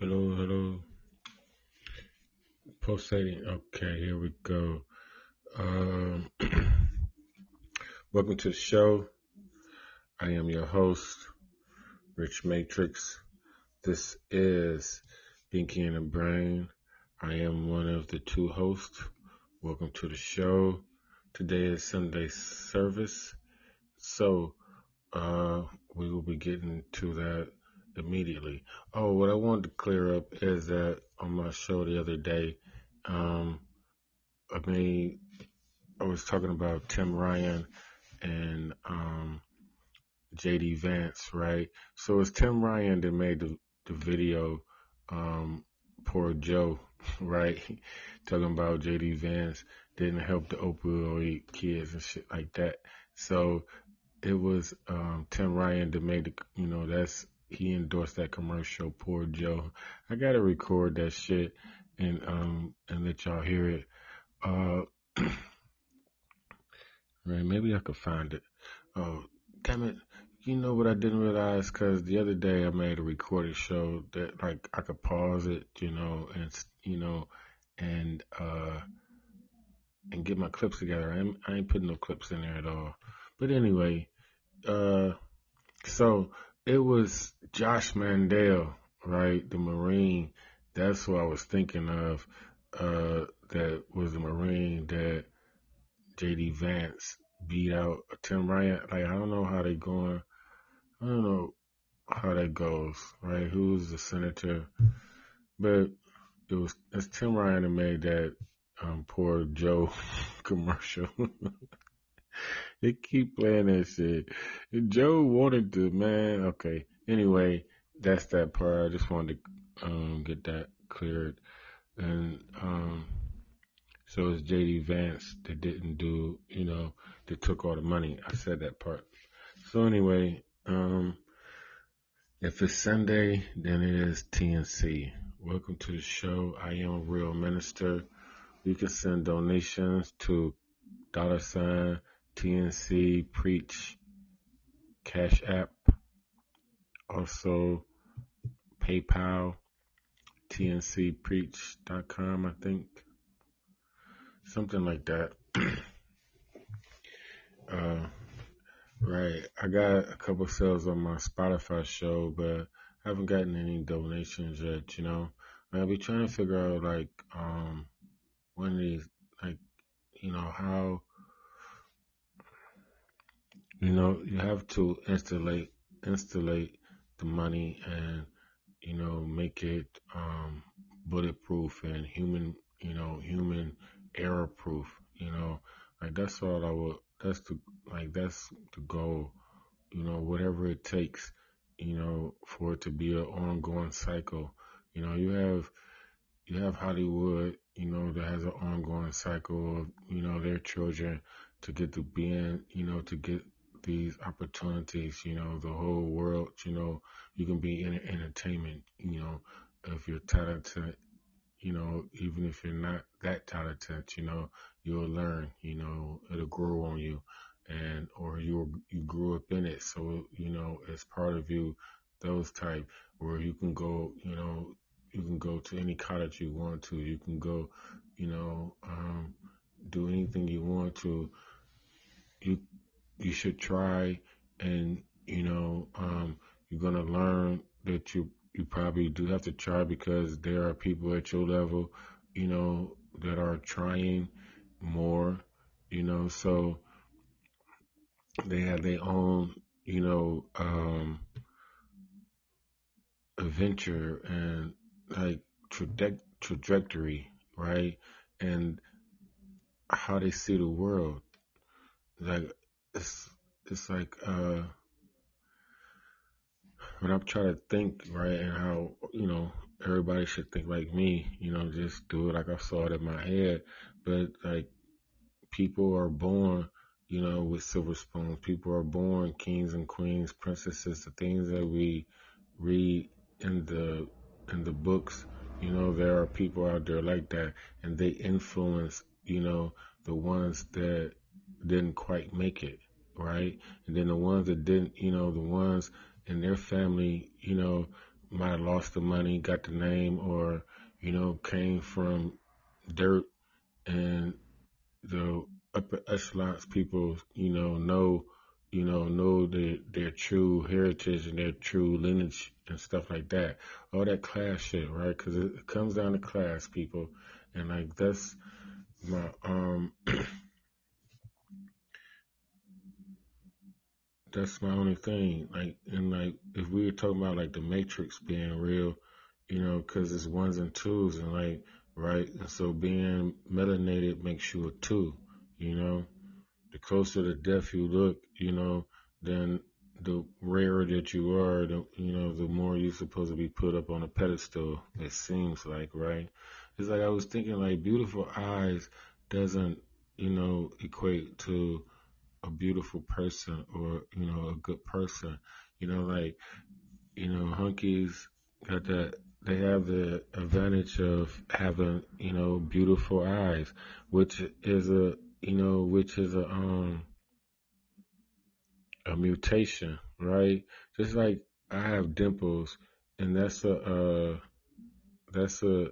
Hello, hello. Pulsating. Okay, here we go. Um, welcome to the show. I am your host, Rich Matrix. This is Binky and the Brain. I am one of the two hosts. Welcome to the show. Today is Sunday service. So, uh, we will be getting to that immediately. Oh, what I wanted to clear up is that on my show the other day, um, I mean, I was talking about Tim Ryan and um, JD Vance, right? So it's Tim Ryan that made the, the video, um, Poor Joe, right? Talking about JD Vance didn't help the opioid kids and shit like that. So it was um, Tim Ryan that made the, you know, that's he endorsed that commercial. Poor Joe. I gotta record that shit and um and let y'all hear it. Uh, right? Maybe I could find it. Oh, damn it! You know what I didn't realize? Cause the other day I made a recorded show that like I could pause it, you know, and you know, and uh and get my clips together. I ain't, I ain't putting no clips in there at all. But anyway, uh, so it was Josh Mandel, right? The Marine. That's who I was thinking of. Uh, that was the Marine that JD Vance beat out Tim Ryan. Like I don't know how they going. I don't know how that goes, right? Who's the senator? But it was it's Tim Ryan that made that um, poor Joe commercial. they keep playing that shit. Joe wanted to, man. Okay. Anyway, that's that part. I just wanted to um, get that cleared. And um, so it's JD Vance that didn't do, you know, that took all the money. I said that part. So anyway, um, if it's Sunday, then it is TNC. Welcome to the show. I am a real minister. You can send donations to dollar sign TNC Preach Cash App. Also PayPal TNCPreach.com, I think. Something like that. uh, right. I got a couple sales on my Spotify show, but I haven't gotten any donations yet, you know. I'll be trying to figure out like um when these like you know how you know you have to installate installate the money and you know make it um bulletproof and human you know human error proof you know. Like that's all I would that's the like that's the goal you know whatever it takes you know for it to be an ongoing cycle. You know you have you have Hollywood you know that has an ongoing cycle of you know their children to get to being you know to get these opportunities you know the whole world you know you can be in entertainment you know if you're talented you know even if you're not that talented you know you'll learn you know it'll grow on you. And or you you grew up in it. So you know it's part of you those type where you can go you know you can go to any college you want to. You can go you know um do anything you want to. You you should try and you know um you're gonna learn that you you probably do have to try because there are people at your level you know that are trying more you know so they have their own you know um adventure and like traje- trajectory right? And how they see the world. Like it's it's like uh when I'm trying to think right and how you know everybody should think like me you know just do it like I saw it in my head. But like people are born you know with silver spoons. People are born kings and queens princesses the things that we read in the in the books. You know there are people out there like that and they influence you know the ones that didn't quite make it right? And then the ones that didn't, you know, the ones in their family, you know, might have lost the money, got the name, or you know, came from dirt, and the upper echelons people, you know, know, you know, know their their true heritage and their true lineage and stuff like that. All that class shit, right? Because it, comes down to class, people, and like that's my um. that's my only thing. Like, and like, if we were talking about like the Matrix being real, you know, because it's ones and twos, and like, right, and so being melanated makes you a two, you know. The closer to death you look, you know, then the rarer that you are, the you know, the more you're supposed to be put up on a pedestal. It seems like, right? It's like I was thinking, like, beautiful eyes doesn't, you know, equate to a beautiful person or you know a good person. You know, like you know, hunkies got that. They have the advantage of having you know beautiful eyes, which is a you know which is a um a mutation, right? Just like I have dimples, and that's a uh, that's a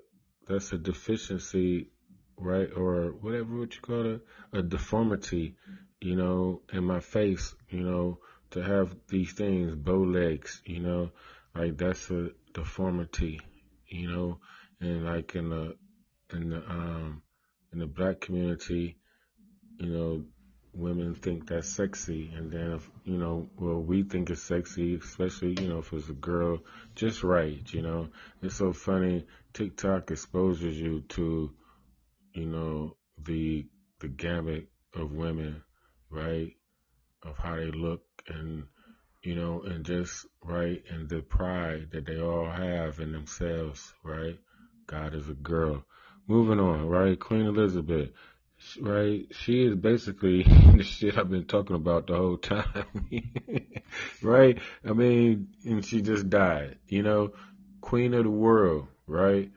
that's a deficiency, right? Or whatever what you call it, a deformity you know, in my face, you know, to have these things, bow legs, you know, like that's a deformity, you know, and like in the in the um in the black community, you know, women think that's sexy, and then if you know, well, we think it's sexy, especially you know if it's a girl, just right, you know. It's so funny. TikTok exposes you to, you know, the the gamut of women right? Of how they look and, you know, and just, right? And the pride that they all have in themselves, right? God is a girl. Moving on, right? Queen Elizabeth, right? She is basically the shit I've been talking about the whole time, right? I mean, and she just died, you know? Queen of the world, right?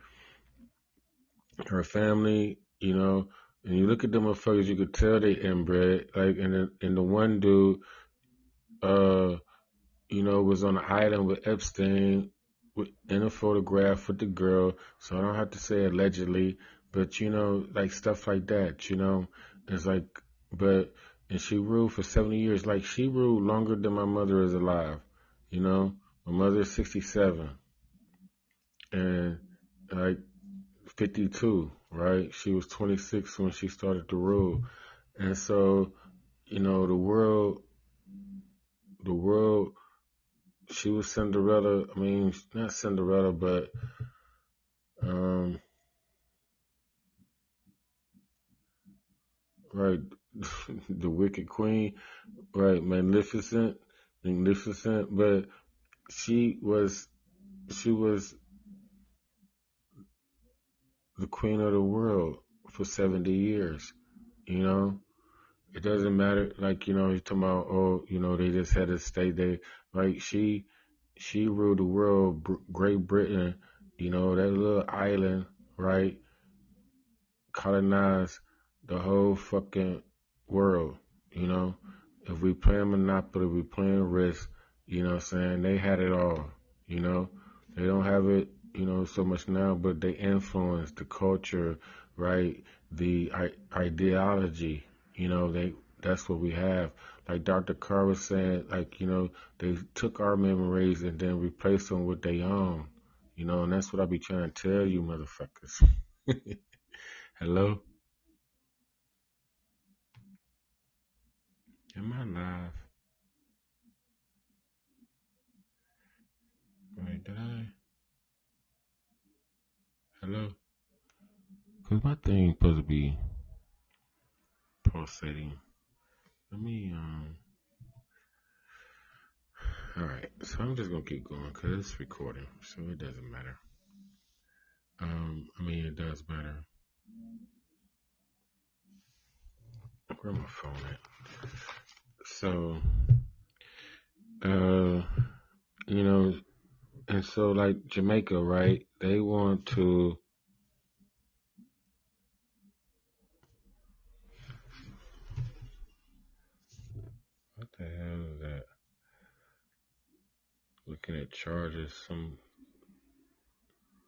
Her family, you know, and you look at them motherfuckers, you could tell they inbred. Like, and the, and the one dude, uh, you know, was on an island with Epstein with, in a photograph with the girl. So I don't have to say allegedly, but you know, like stuff like that, you know, it's like, but, and she ruled for 70 years. Like she ruled longer than my mother is alive, you know, my mother is 67 and like 52 right? She was 26 when she started to rule. And so, you know, the world, the world, she was Cinderella. I mean, not Cinderella, but, um, right, the Wicked Queen, right, magnificent, magnificent, but she was, she was the queen of the world for 70 years. You know, it doesn't matter. Like, you know, you're talking about, oh, you know, they just had to stay there. Like, she, she ruled the world, Great Britain, you know, that little island, right? Colonized the whole fucking world, you know? If we playing Monopoly, we playing Risk, you know what I'm saying? They had it all, you know? They don't have it you know, so much now, but they influence the culture, right? The ideology, you know, they that's what we have. Like Dr. Carr was saying, like, you know, they took our memories and then replaced them with their own, you know, and that's what I be trying to tell you, motherfuckers. Hello? Am I live? Wait, did I? Hello? Because my thing supposed to be pulsating. Let me, um... Alright, so I'm just gonna keep going because it's recording, so it doesn't matter. Um, I mean, it does matter. Where my phone at? So, uh, you know, and so like Jamaica, right? They want to what the hell is that? Looking at charges, some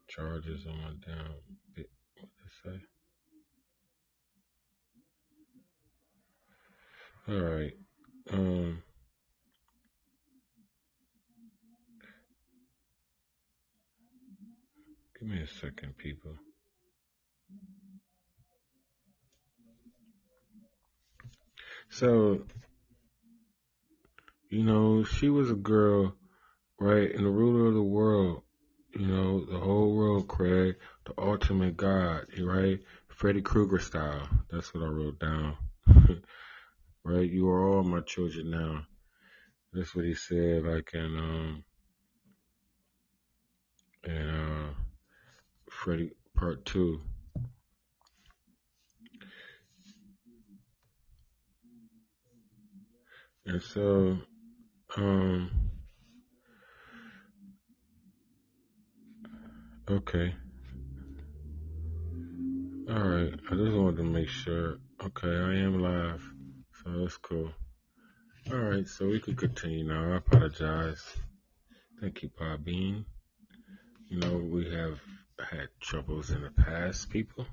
charges on my down bit what they say. All right. Um Give me a second, people. So, you know, she was a girl, right, and the ruler of the world, you know, the whole world, Craig, the ultimate God, right? Freddy Krueger style. That's what I wrote down. right? You are all my children now. That's what he said, like in, um, in, uh, Freddy Part 2. And so, um, okay. Alright, I just wanted to make sure. Okay, I am live, so that's cool. Alright, so we could continue now. I apologize. Thank you, Pa Bean. You know, we have had troubles in the past, people,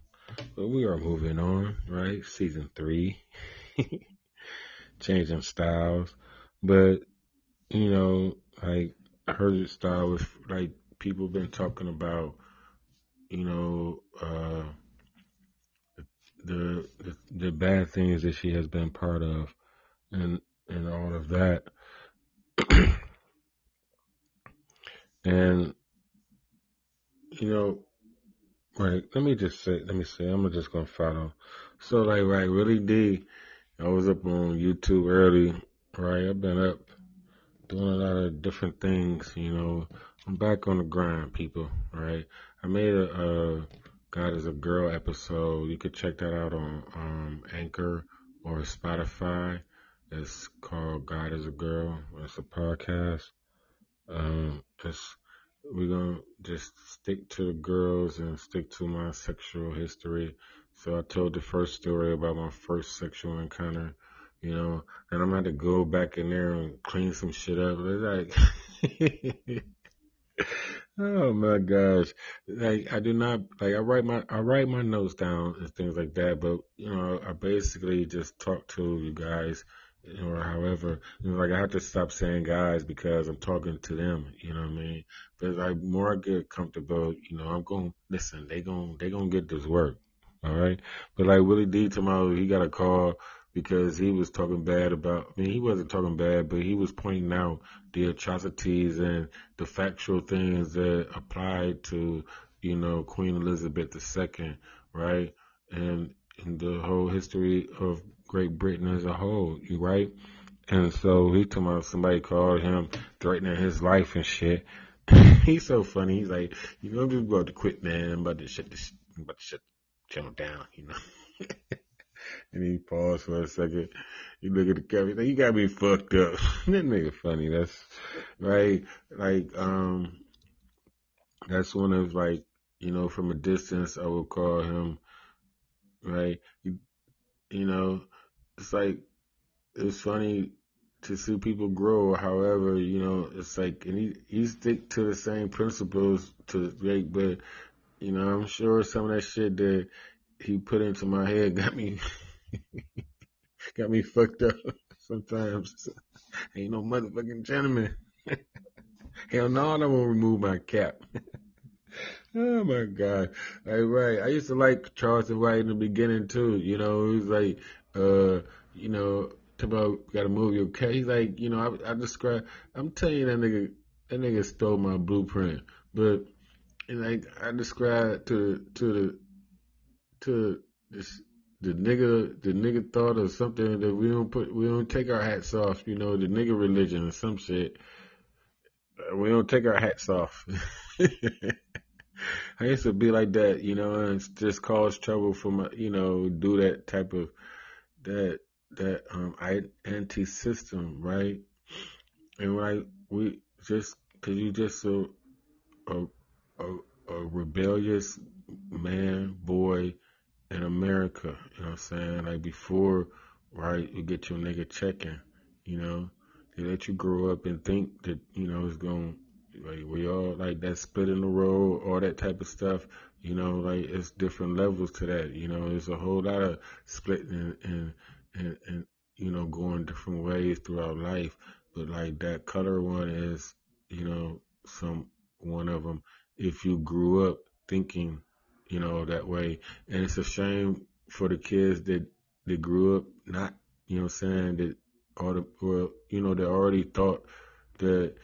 but we are moving on, right? Season three. changing styles. But, you know, like I heard her style was like people been talking about, you know, uh, the, the the bad things that she has been part of and and all of that. and you know, right, let me just say let me say I'm just gonna follow. So like right, Willie D I was up on YouTube early, right? I've been up doing a lot of different things, you know. I'm back on the grind, people, right? I made a, a God is a Girl episode. You could check that out on um, Anchor or Spotify. It's called God is a Girl. It's a podcast. Um, it's we're gonna just stick to the girls and stick to my sexual history. So I told the first story about my first sexual encounter, you know, and I'm gonna have to go back in there and clean some shit up. It's like, oh my gosh, like I do not like I write my I write my notes down and things like that, but you know I basically just talk to you guys or however, you know, like I have to stop saying guys because I'm talking to them, you know what I mean? But like more I get comfortable, you know, I'm going listen, they going they gonna get this work. All right. But like Willie D tomorrow he got a call because he was talking bad about I mean he wasn't talking bad, but he was pointing out the atrocities and the factual things that applied to, you know, Queen Elizabeth II, right? And, and the whole history of Great Britain as a whole, you right? And so he told me somebody called him threatening his life and shit. He's so funny. He's like, you know, I'm just about to quit, man. I'm about to shut this, I'm about to shut the channel down, you know. and he paused for a second. You look at the camera, like, you got me fucked up. that nigga funny. That's right. Like, um, that's one of like, you know, from a distance, I would call him, right? You, you know, it's like it's funny to see people grow. However, you know, it's like and he he stick to the same principles to like, but you know, I'm sure some of that shit that he put into my head got me got me fucked up. Sometimes ain't no motherfucking gentleman. Hell no, I to remove my cap. oh my god! Like, right, I used to like Charleston White in the beginning too. You know, it was like uh, you know, about gotta move your cat. He's like, you know, I, I describe. I'm telling you that nigga, that nigga stole my blueprint. But and like I described to to the to this the nigga the nigga thought of something that we don't put we don't take our hats off. You know, the nigga religion or some shit. We don't take our hats off. I used to be like that, you know, and just cause trouble for my, you know, do that type of that that um anti system, right? And right, we just cause you just a a, a a rebellious man, boy in America, you know what I'm saying? Like before, right, you get your nigga checking, you know, they let you grow up and think that, you know, it's gonna like we all like that split in the road, all that type of stuff. You know, like it's different levels to that. You know, there's a whole lot of splitting and and and you know going different ways throughout life. But like that color one is, you know, some one of them. If you grew up thinking, you know, that way, and it's a shame for the kids that that grew up not, you know, saying that all the well, you know they already thought that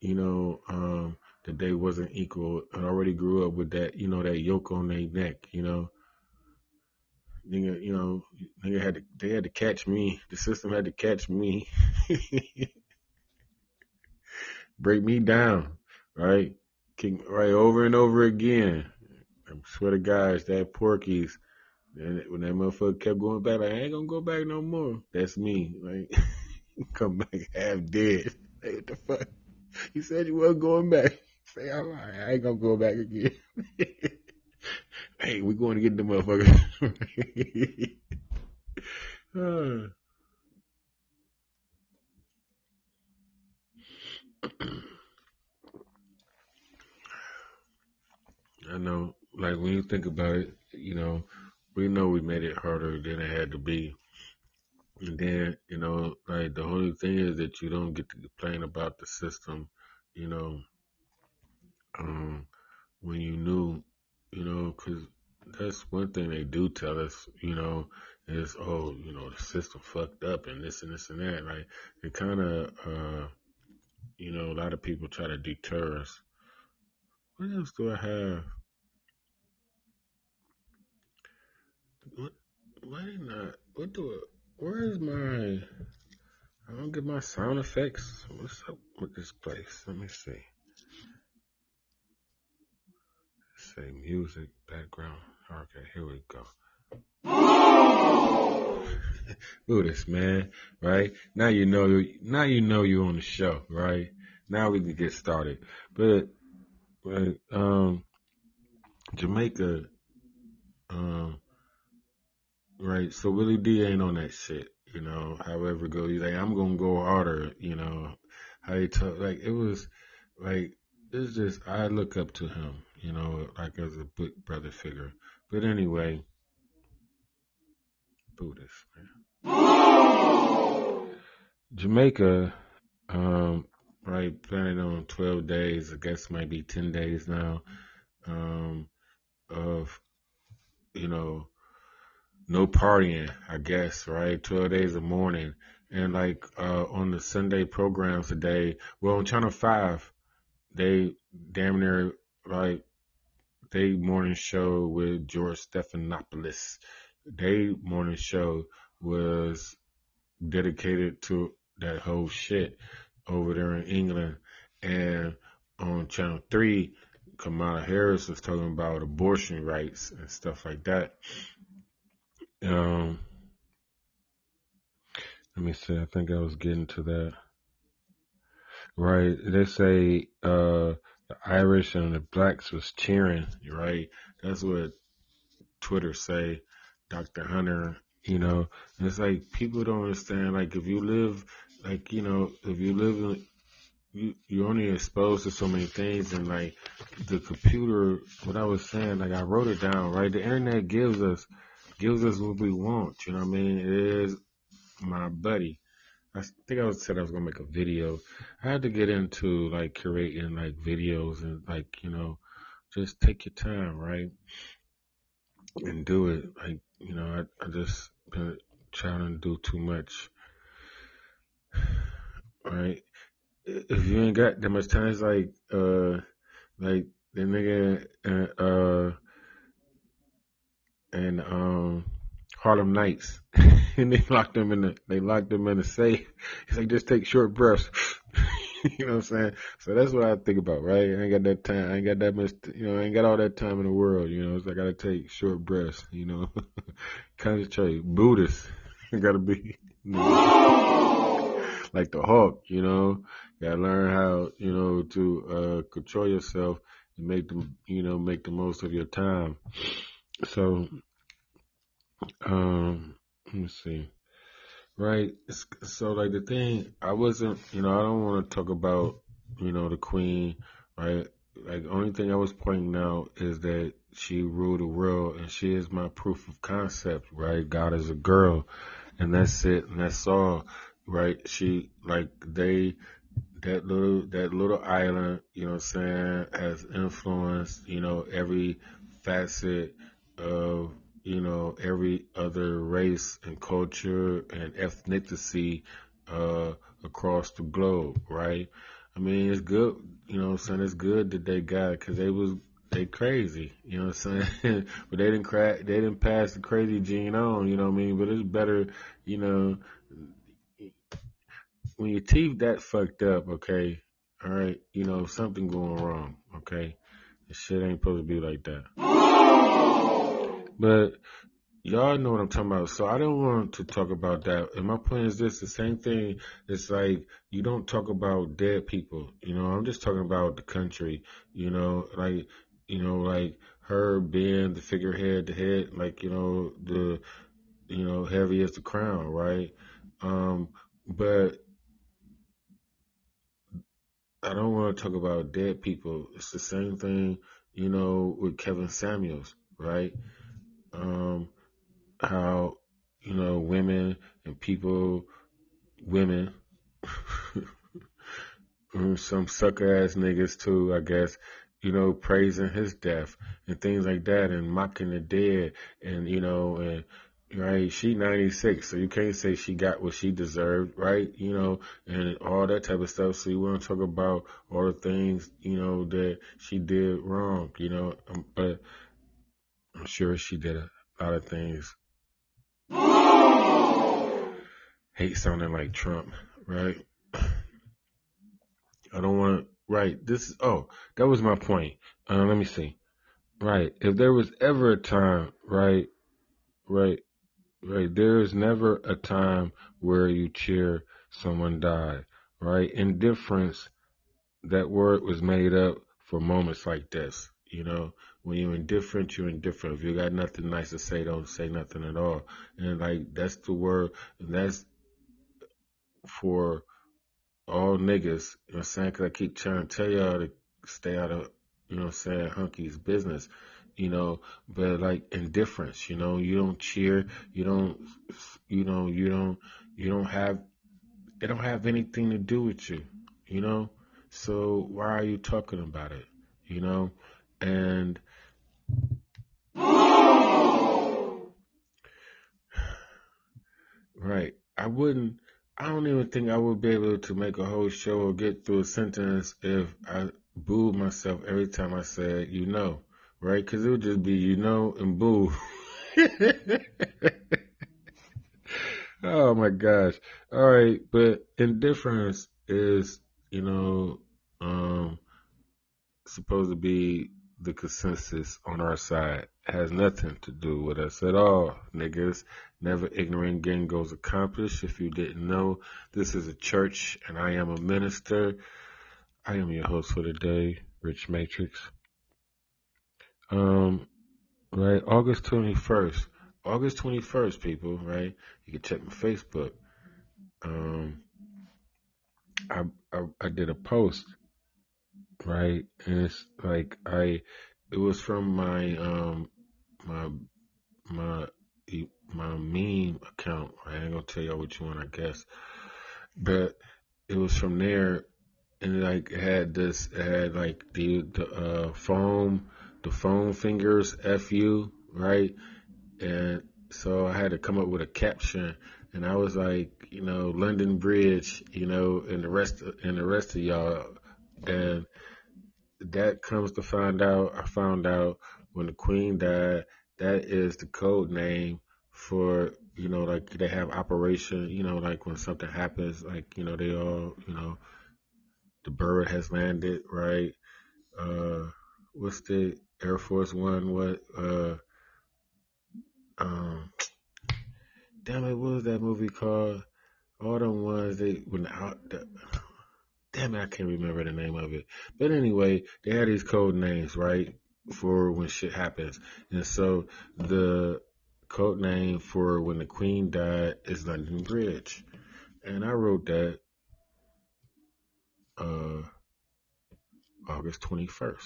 you know um that they wasn't equal and already grew up with that you know that yoke on their neck you know nigga you know nigga had to they had to catch me the system had to catch me break me down right right over and over again I swear to guys that Porky's and when that motherfucker kept going back, like, I ain't gonna go back no more. That's me. Like, come back half dead. Hey, what the fuck? You said you wasn't going back. Say, oh, right, I ain't gonna go back again. hey, we're going to get the motherfucker. I know, like when you think about it, you know, we know we made it harder than it had to be. And then, you know, like the only thing is that you don't get to complain about the system, you know, um, when you knew, you know, because that's one thing they do tell us, you know, is, oh, you know, the system fucked up and this and this and that. Like, it kind of, uh, you know, a lot of people try to deter us. What else do I have? What? Why didn't I? What do? I, where is my? I don't get my sound effects. What's up with this place? Let me see. Say music background. Okay, here we go. Buddhist man, right? Now you know. Now you know you're on the show, right? Now we can get started. But, but um, Jamaica, um, right? So Willie D ain't on that shit, you know. However, go he's like, I'm gonna go harder, you know. How he talk, like it was, like it's just I look up to him, you know, like as a big brother figure. But anyway, Buddhist man. Jamaica, um, right, planning on 12 days, I guess might be 10 days now, um, of, you know, no partying, I guess, right? 12 days of mourning. And like, uh, on the Sunday programs today, well, on Channel 5, they damn near, like, they morning show with George Stephanopoulos. They morning show was dedicated to that whole shit over there in England. And on Channel 3, Kamala Harris was talking about abortion rights and stuff like that. Um, let me see. I think I was getting to that. Right. They say uh, the Irish and the blacks was cheering. Right. That's what Twitter say. Dr. Hunter. You know, and it's like people don't understand. Like if you live, like you know, if you live in you you're only exposed to so many things and like the computer what I was saying, like I wrote it down, right? The internet gives us gives us what we want, you know what I mean? It is my buddy. I think I said I was gonna make a video. I had to get into like curating like videos and like, you know, just take your time, right? And do it. Like, you know, I, I just been trying to do too much. Right? If you ain't got that much time, it's like uh like the nigga uh, uh and um Harlem Nights. and they locked them in the they locked them in the safe. He's like, just take short breaths. you know what I'm saying? So that's what I think about, right? I ain't got that time. I ain't got that much. You know, I ain't got all that time in the world. You know, so I gotta take short breaths. You know, concentrate. Buddhist. I gotta be you know, like the Hulk. You know, gotta learn how you know to uh control yourself and make the you know make the most of your time. So, um, let me see. Right. So, like the thing, I wasn't, you know, I don't want to talk about you know, the queen, right? Like, only thing I was pointing out is that she ruled the world and she is my proof of concept, right? God is a girl and that's it and that's all, right? She, like, they, that little, that little island, you know what I'm saying, has influenced, you know, every facet of, you know, every other race and culture and ethnicity, uh, across the globe, right? I mean, it's good, you know what I'm saying? It's good that they got because they was they crazy, you know what I'm saying? but they didn't crack, they didn't pass the crazy gene on, you know what I mean? But it's better, you know, when your teeth that fucked up, okay, all right, you know something going wrong, okay. This shit ain't supposed to be like that. But y'all know what I'm talking about. So I don't want to talk about that. And my point is this: the same thing. It's like you don't talk about dead people. You know, I'm just talking about the country. You know, like you know, like her being the figurehead, the head, like you know, the you know, heavy as the crown, right? Um, but I don't want to talk about dead people. It's the same thing, you know, with Kevin Samuels, right? Um, how, you know, women and people, women, some sucker ass niggas too, I guess, you know, praising his death and things like that and mocking the dead and, you know, and, right? She 96, so you can't say she got what she deserved, right? You know, and all that type of stuff. So you want to talk about all the things, you know, that she did wrong, you know, um, but I'm sure she did a lot of things. Hate sounding like Trump, right? I don't want, right? This is, oh, that was my point. Uh, let me see. Right. If there was ever a time, right, right, right, there is never a time where you cheer someone die, right? Indifference, that word was made up for moments like this. You know, when you're indifferent, you're indifferent. If you got nothing nice to say, don't say nothing at all. And like, that's the word, and that's for all niggas. You know what I'm saying? Cause I keep trying to tell y'all to stay out of, you know what I'm saying, hunky's business you know, but like indifference, you know, you don't cheer, you don't, you know, you don't, you don't have, it don't have anything to do with you, you know, so why are you talking about it, you know, and right, I wouldn't, I don't even think I would be able to make a whole show or get through a sentence if I booed myself every time I said, you know right? Because it would just be, you know, and boo. oh my gosh. All right. But indifference is, you know, um, supposed to be the consensus on our side. It has nothing to do with us at all, niggas. Never ignorant gain goes accomplished. If you didn't know, this is a church and I am a minister. I am your host for today, Rich Matrix. Um, right, August 21st. August 21st, people, right? You can check my Facebook. Um, I, I, I did a post, right? And it's like I, it was from my, um, my, my, my meme account. I ain't gonna tell y'all which one, I guess, but it was from there, and like had this, it had like the the uh, foam the phone fingers fu right and so i had to come up with a caption and i was like you know london bridge you know and the rest and the rest of y'all and that comes to find out i found out when the queen died that is the code name for you know like they have operation you know like when something happens like you know they all you know the bird has landed right uh what's the Air Force One, what, uh, um, damn it, what was that movie called? All them ones they when out the, damn it, I can't remember the name of it. But anyway, they had these code names, right, for when shit happens. And so the code name for when the Queen died is London Bridge. And I wrote that uh August 21st.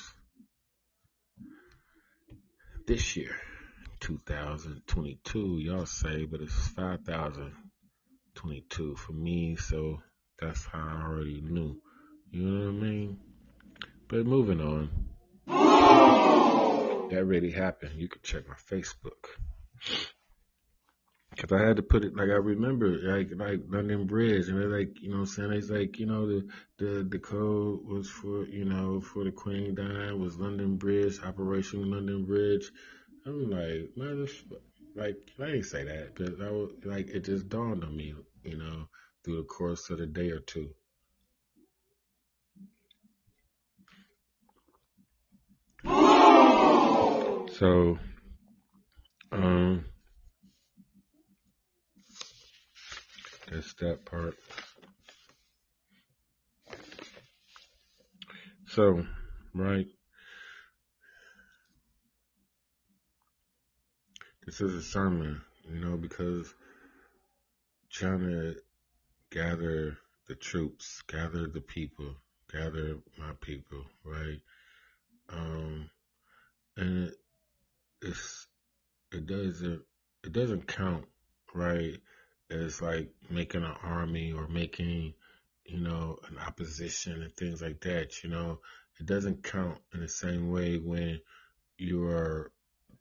This year, 2022, y'all say, but it's 5022 for me, so that's how I already knew. You know what I mean? But moving on. That really happened. You could check my Facebook. Cause I had to put it like I remember like like London Bridge and they're like you know what I'm saying it's like you know the the the code was for you know for the Queen Dime was London Bridge Operation London Bridge. I'm like like I didn't say that but I was like it just dawned on me you know through the course of the day or two. So um That's that part. So, right. This is a sermon, you know, because trying to gather the troops, gather the people, gather my people, right? Um, and it, it's, it doesn't, it doesn't count, right? as like making an army or making, you know, an opposition and things like that. You know, it doesn't count in the same way when you are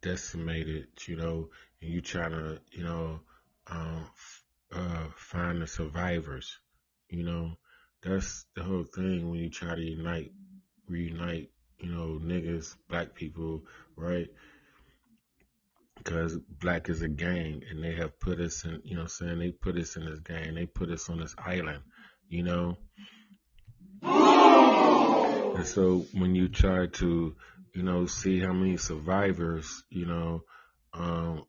decimated, you know, and you trying to, you know, um, uh, find the survivors. You know, that's the whole thing when you try to unite, reunite, you know, niggas, black people, right? Because black is a gang and they have put us in, you know I'm saying? They put us in this gang. They put us on this island, you know? And so when you try to, you know, see how many survivors, you know, um,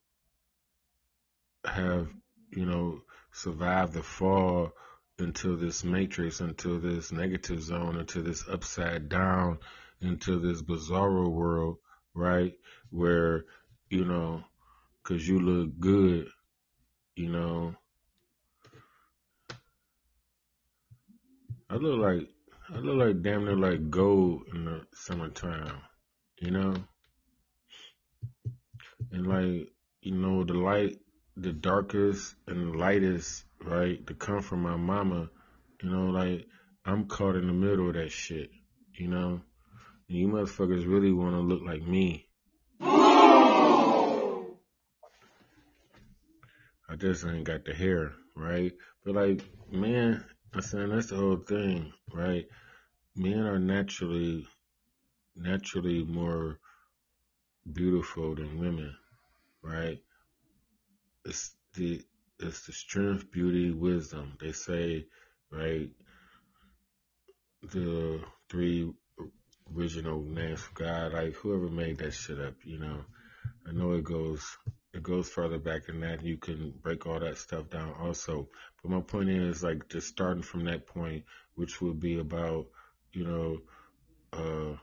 have, you know, survived the fall into this matrix, into this negative zone, into this upside down, into this bizarro world, right? Where you know, cause you look good, you know. I look like, I look like damn near like gold in the summertime, you know. And like, you know, the light, the darkest and the lightest, right, to come from my mama, you know, like, I'm caught in the middle of that shit, you know. And you motherfuckers really want to look like me, I just ain't got the hair, right? But like, man, I'm saying that's the whole thing, right? Men are naturally, naturally more beautiful than women, right? It's the, it's the strength, beauty, wisdom. They say, right? The three original names for God, like whoever made that shit up, you know. I know it goes it goes further back than that. You can break all that stuff down also. But my point is like just starting from that point, which would be about, you know, uh,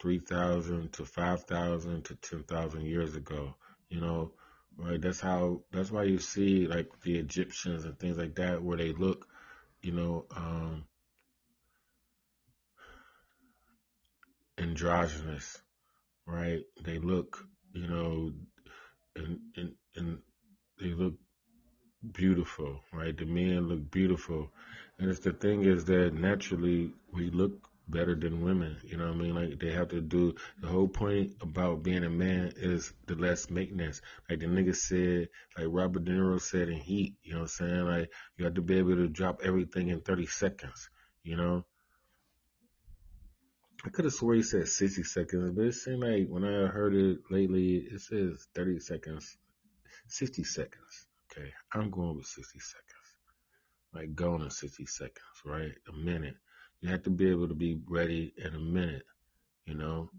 3,000 to 5,000 to 10,000 years ago, you know, right? That's how, that's why you see like the Egyptians and things like that where they look, you know, um, androgynous, right? They look, you know, and, and, and they look beautiful, right? The men look beautiful. And it's the thing is that naturally we look better than women. You know what I mean? Like they have to do the whole point about being a man is the less maintenance. Like the nigga said, like Robert De Niro said in Heat, you know what I'm saying? Like you have to be able to drop everything in 30 seconds, you know? I could have swore he said 60 seconds, but it seemed like when I heard it lately, it says 30 seconds, 60 seconds. Okay, I'm going with 60 seconds. Like going in 60 seconds, right? A minute. You have to be able to be ready in a minute, you know?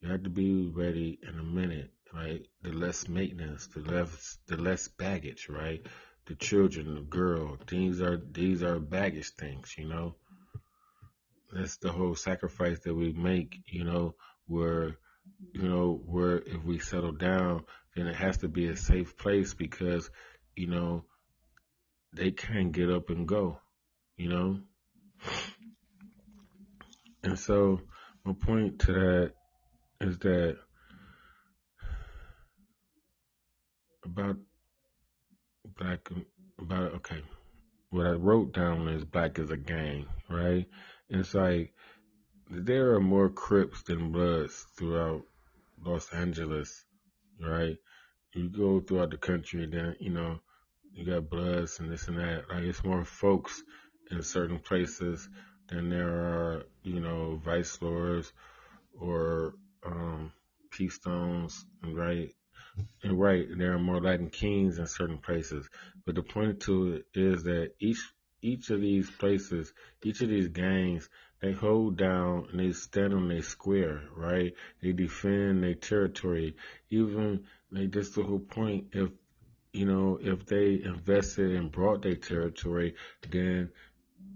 You have to be ready in a minute, right? The less maintenance, the less the less baggage, right? The children, the girl, these are these are baggage things, you know? That's the whole sacrifice that we make, you know, where, you know, where if we settle down, then it has to be a safe place because, you know, they can't get up and go, you know. And so my point to that is that about black about okay what i wrote down is black is a gang right it's like there are more crips than bloods throughout los angeles right? You go throughout the country then you know you got bloods and this and that. Like it's more folks in certain places than there are you know vice lords or um peace stones right? And right, there are more Latin kings in certain places. But the point to it is that each each of these places, each of these gangs, they hold down and they stand on their square, right? They defend their territory. Even like that's the whole point. If you know, if they invested and brought their territory, then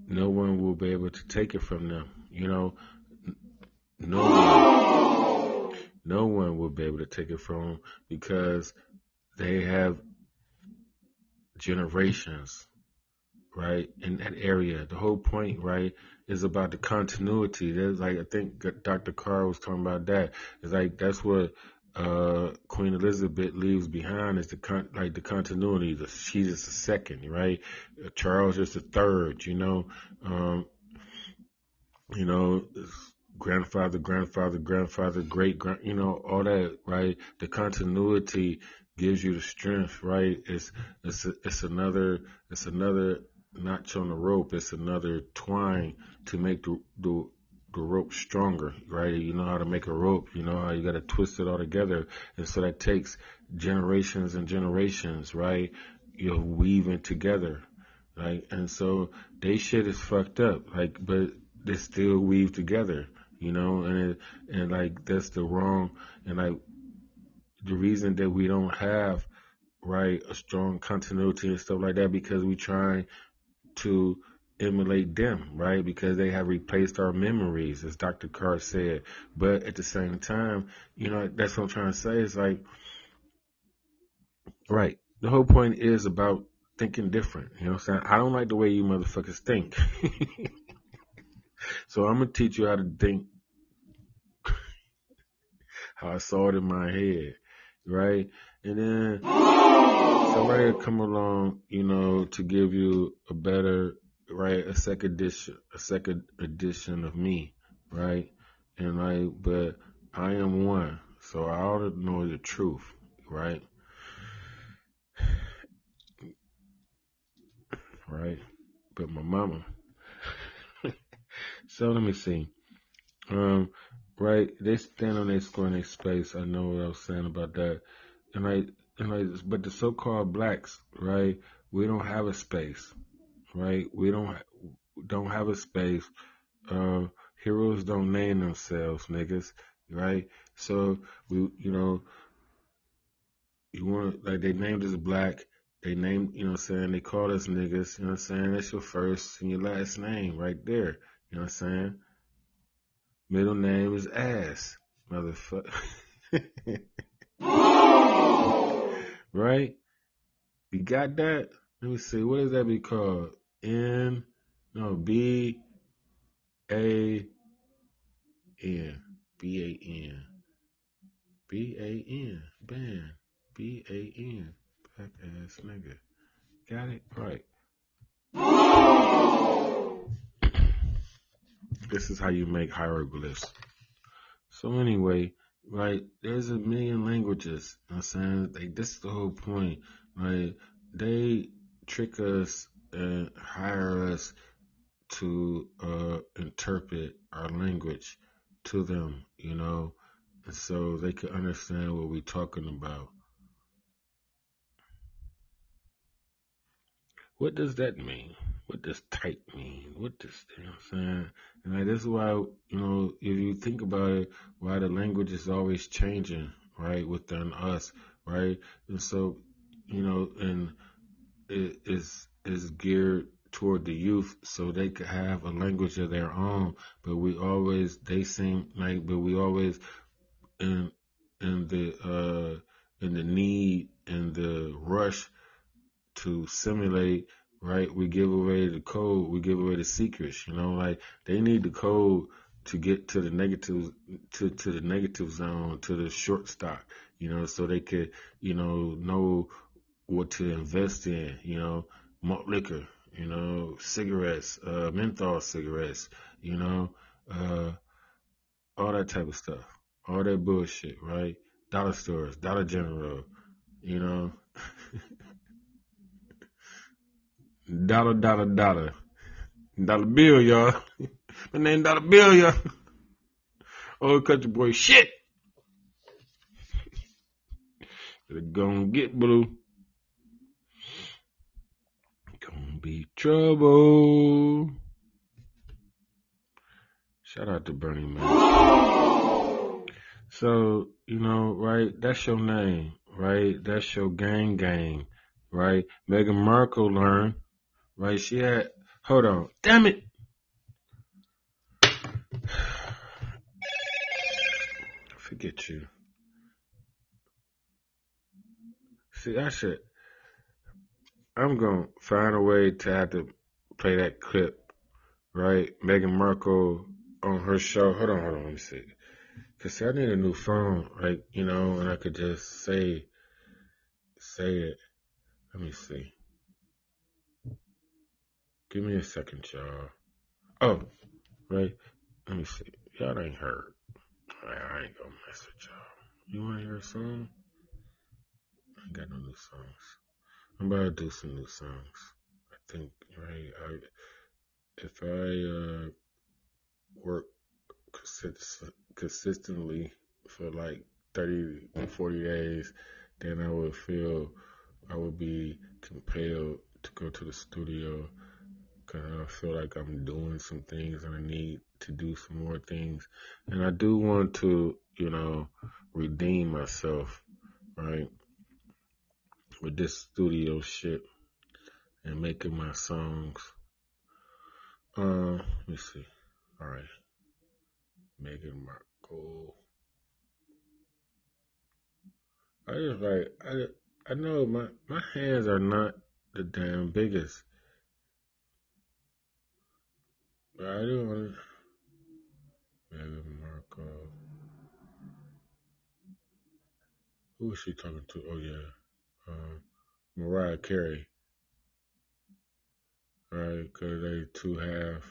no one will be able to take it from them. You know, no one no one will be able to take it from them because they have generations, right, in that area. The whole point, right, is about the continuity. There's like I think Dr. Carr was talking about that. It's like that's what uh, Queen Elizabeth leaves behind is the con- like the continuity. The, she's just a second, right? Charles is the third. You know, um, you know grandfather, grandfather, grandfather, great grand, you know, all that, right? The continuity gives you the strength, right? It's, it's, it's another, it's another notch on the rope. It's another twine to make the, the, the rope stronger, right? You know how to make a rope, you know how you got to twist it all together. And so that takes generations and generations, right? You're weaving together, right? And so they shit is fucked up, like, but they still weave together you know, and it, and like that's the wrong and like the reason that we don't have right a strong continuity and stuff like that because we try to emulate them, right? Because they have replaced our memories, as Dr. Carr said. But at the same time, you know, that's what I'm trying to say. Is like, right. The whole point is about thinking different. You know what I'm saying? I don't like the way you motherfuckers think. So I'm gonna teach you how to think how I saw it in my head, right? And then somebody come along, you know, to give you a better, right, a second edition, a second edition of me, right? And like, but I am one, so I ought to know the truth, right? Right? But my mama so let me see. Um, right, they stand on their square in their space. I know what I was saying about that. And like, but the so-called blacks, right? We don't have a space, right? We don't don't have a space. Uh, heroes don't name themselves, niggas, right? So we, you know, you want like they named us black. They named, you know, what I'm saying they called us niggas. You know, what I'm saying that's your first and your last name right there. You know what I'm saying? Middle name is ass, motherfucker. right? You got that? Let me see. What does that be called? N, no, B, A, N, B A N, B A N, ban, B A N, black ass nigga. Got it? Right. This is how you make hieroglyphs. So anyway, right, there's a million languages. You know I'm saying? Like this is the whole point. Right? They trick us and hire us to uh, interpret our language to them, you know, so they can understand what we're talking about. What does that mean? What does tight mean? What does you know what I'm saying? And like this is why you know if you think about it, why the language is always changing, right, within us, right? And so you know, and it is is geared toward the youth so they could have a language of their own. But we always they seem like, but we always in in the uh in the need and the rush to simulate, right? We give away the code, we give away the secrets, you know, like they need the code to get to the negative to to the negative zone to the short stock, you know, so they could you know know what to invest in, you know, malt liquor, you know, cigarettes, uh, menthol cigarettes, you know, uh, all that type of stuff, all that bullshit, right? Dollar stores, Dollar General, you know, dollar, dollar, dollar, dollar bill, y'all. My name Dollar Bill, y'all. Old country boy, shit. Better go and get blue. Gonna be trouble. Shout out to Bernie man. So, you know, right, that's your name, right? That's your gang gang, right? Meghan Markle learned, right? She had, hold on, damn it. Forget you. See, I should, I'm gonna find a way to have to play that clip, right? Meghan Markle on her show. Hold on, hold on, let me see. Cause see, I need a new phone, like, You know, and I could just say, say it. Let me see. Give me a second, y'all. Oh, right. Let me see. Y'all ain't heard. I ain't gonna mess with y'all. You wanna hear a song? I ain't got no new songs. I'm about to do some new songs. I think, right? I, if I uh, work consist- consistently for like 30 to 40 days, then I would feel I would be compelled to go to the studio because I feel like I'm doing some things and I need to do some more things. And I do want to, you know, redeem myself, right? With this studio shit and making my songs. Uh, let me see. All right. Meghan Markle. I just like I I know my my hands are not the damn biggest. I do want Meghan Markle. Who is she talking to? Oh yeah. Um Mariah Carey. Right, because they two have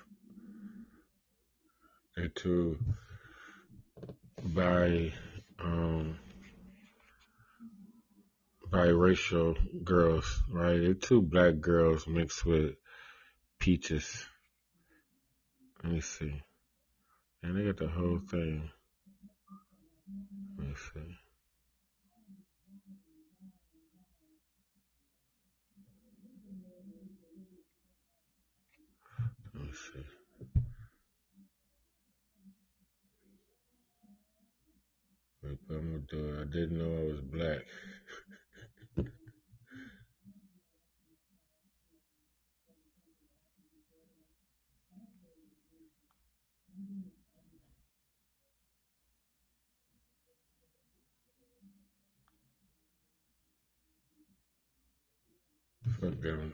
they two by um biracial girls, right? They're two black girls mixed with peaches. Let me see. And they got the whole thing. Let me see. Let me see. I'm gonna do it. I didn't know I was black. Fuck them.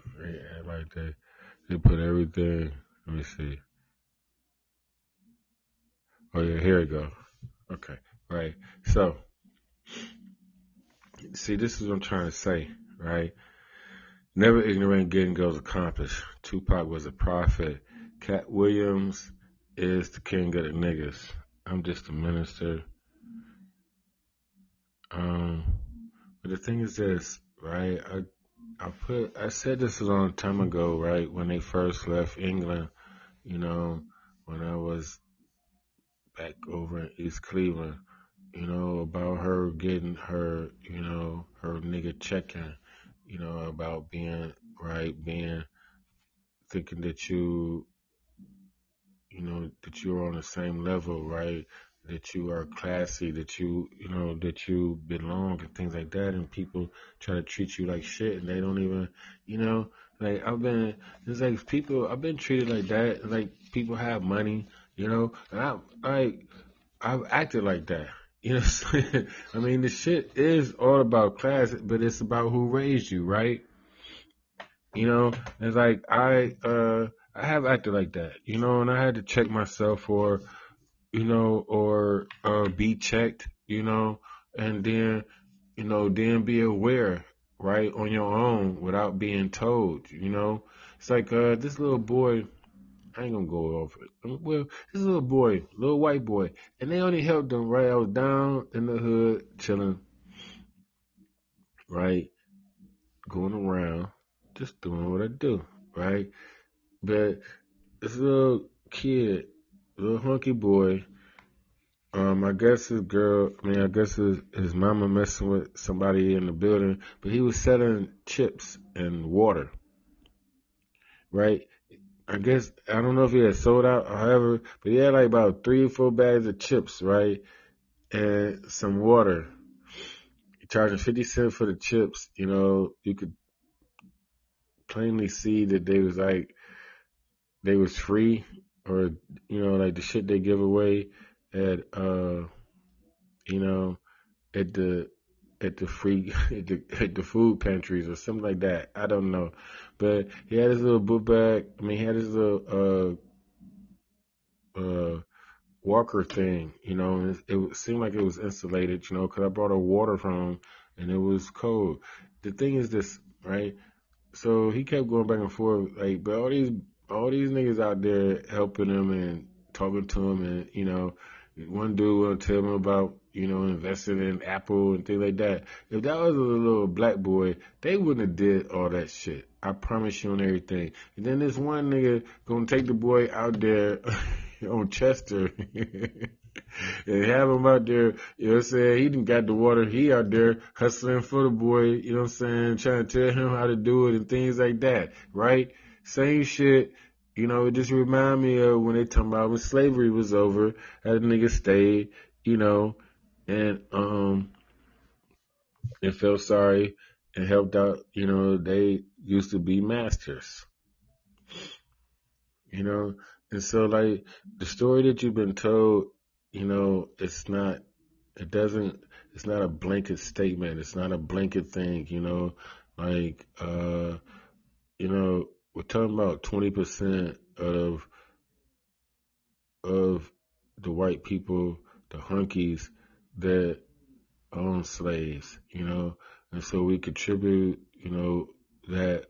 They put everything. Let me see. Oh yeah, here we go. Okay, right. So, see, this is what I'm trying to say, right? Never ignorant getting goals accomplished. Tupac was a prophet. Katt Williams is the king of the niggas. I'm just a minister. Um, but the thing is this, right? I I put I said this a long time ago, right? When they first left England, you know, when I was back over in East Cleveland, you know, about her getting her, you know, her nigga checking, you know, about being right, being thinking that you, you know, that you're on the same level, right? That you are classy, that you, you know, that you belong and things like that. And people try to treat you like shit and they don't even, you know, like I've been, it's like people, I've been treated like that. Like people have money, you know, and I, I've acted like that. You know? I mean, the shit is all about class, but it's about who raised you, right? You know, it's like I, uh, I have acted like that, you know, and I had to check myself for, you know, or uh, be checked, you know, and then, you know, then be aware, right, on your own without being told, you know. It's like uh, this little boy. I ain't gonna go over it. Well, this little boy, little white boy, and they only helped him, right? I was down in the hood, chilling, right, going around, just doing what I do, right. But this little kid, little hunky boy, um, I guess his girl, I mean, I guess his, his mama messing with somebody in the building, but he was selling chips and water, right? I guess, I don't know if he had sold out, or however, but he had like about three or four bags of chips, right? And some water. He Charging 50 cents for the chips, you know, you could plainly see that they was like, they was free or, you know, like the shit they give away at uh you know at the at the free at the, at the food pantries or something like that. I don't know, but he had his little book bag. I mean, he had his little uh uh walker thing, you know, it, it seemed like it was insulated, you know, because I brought a water from him and it was cold. The thing is this, right? So he kept going back and forth, like, but all these all these niggas out there helping him and talking to him, and you know, one dude will tell him about, you know, investing in Apple and things like that. If that was a little black boy, they wouldn't have did all that shit. I promise you on everything. And then this one nigga gonna take the boy out there on Chester and have him out there, you know what I'm saying? He didn't got the water. He out there hustling for the boy, you know what I'm saying? Trying to tell him how to do it and things like that, right? Same shit you know, it just remind me of when they talking about when slavery was over, how the nigga stayed, you know, and um and felt sorry and helped out, you know, they used to be masters. You know, and so like the story that you've been told, you know, it's not it doesn't it's not a blanket statement. It's not a blanket thing, you know, like uh you know, we're talking about 20% of of the white people, the hunkies that own slaves, you know, and so we contribute, you know, that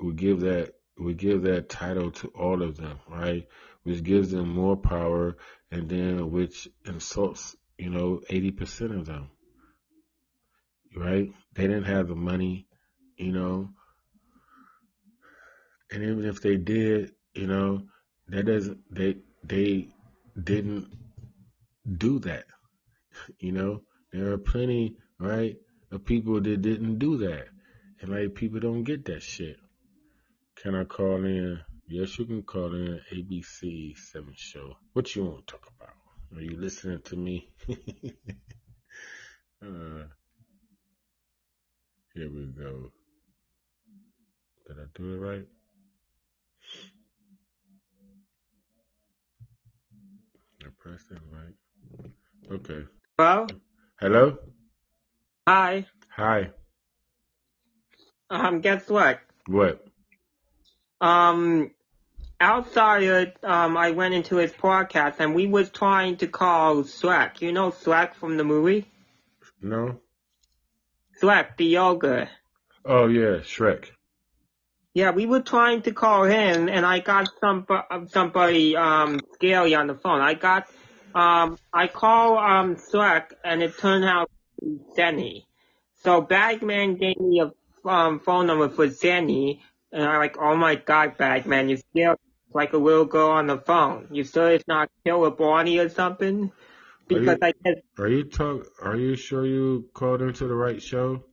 we give that we give that title to all of them, right? Which gives them more power, and then which insults, you know, eighty percent of them, right? They didn't have the money, you know, and even if they did, you know, that doesn't they they didn't do that. You know, there are plenty, right, of people that didn't do that. And like people don't get that shit. Can I call in? Yes, you can call in ABC seven show. What you want to talk about? Are you listening to me? uh, here we go. Did I do it right? I pressed it right. Okay. Hello? Hello? Hi. Hi. Um, guess what? What? Um, outside, um, I went into his podcast and we was trying to call Shrek. You know Shrek from the movie? No? Shrek, the yoga. Oh yeah, Shrek. Yeah, we were trying to call him, and I got some somebody um scary on the phone. I got um I call um Shrek, and it turned out Zenny. So Bagman gave me a um phone number for Zenny, and I'm like, oh my god, Bagman, you scared like a little girl on the phone. You sure it's not Killer Bonnie or something? Because you, I guess. Are you talk? Are you sure you called into the right show?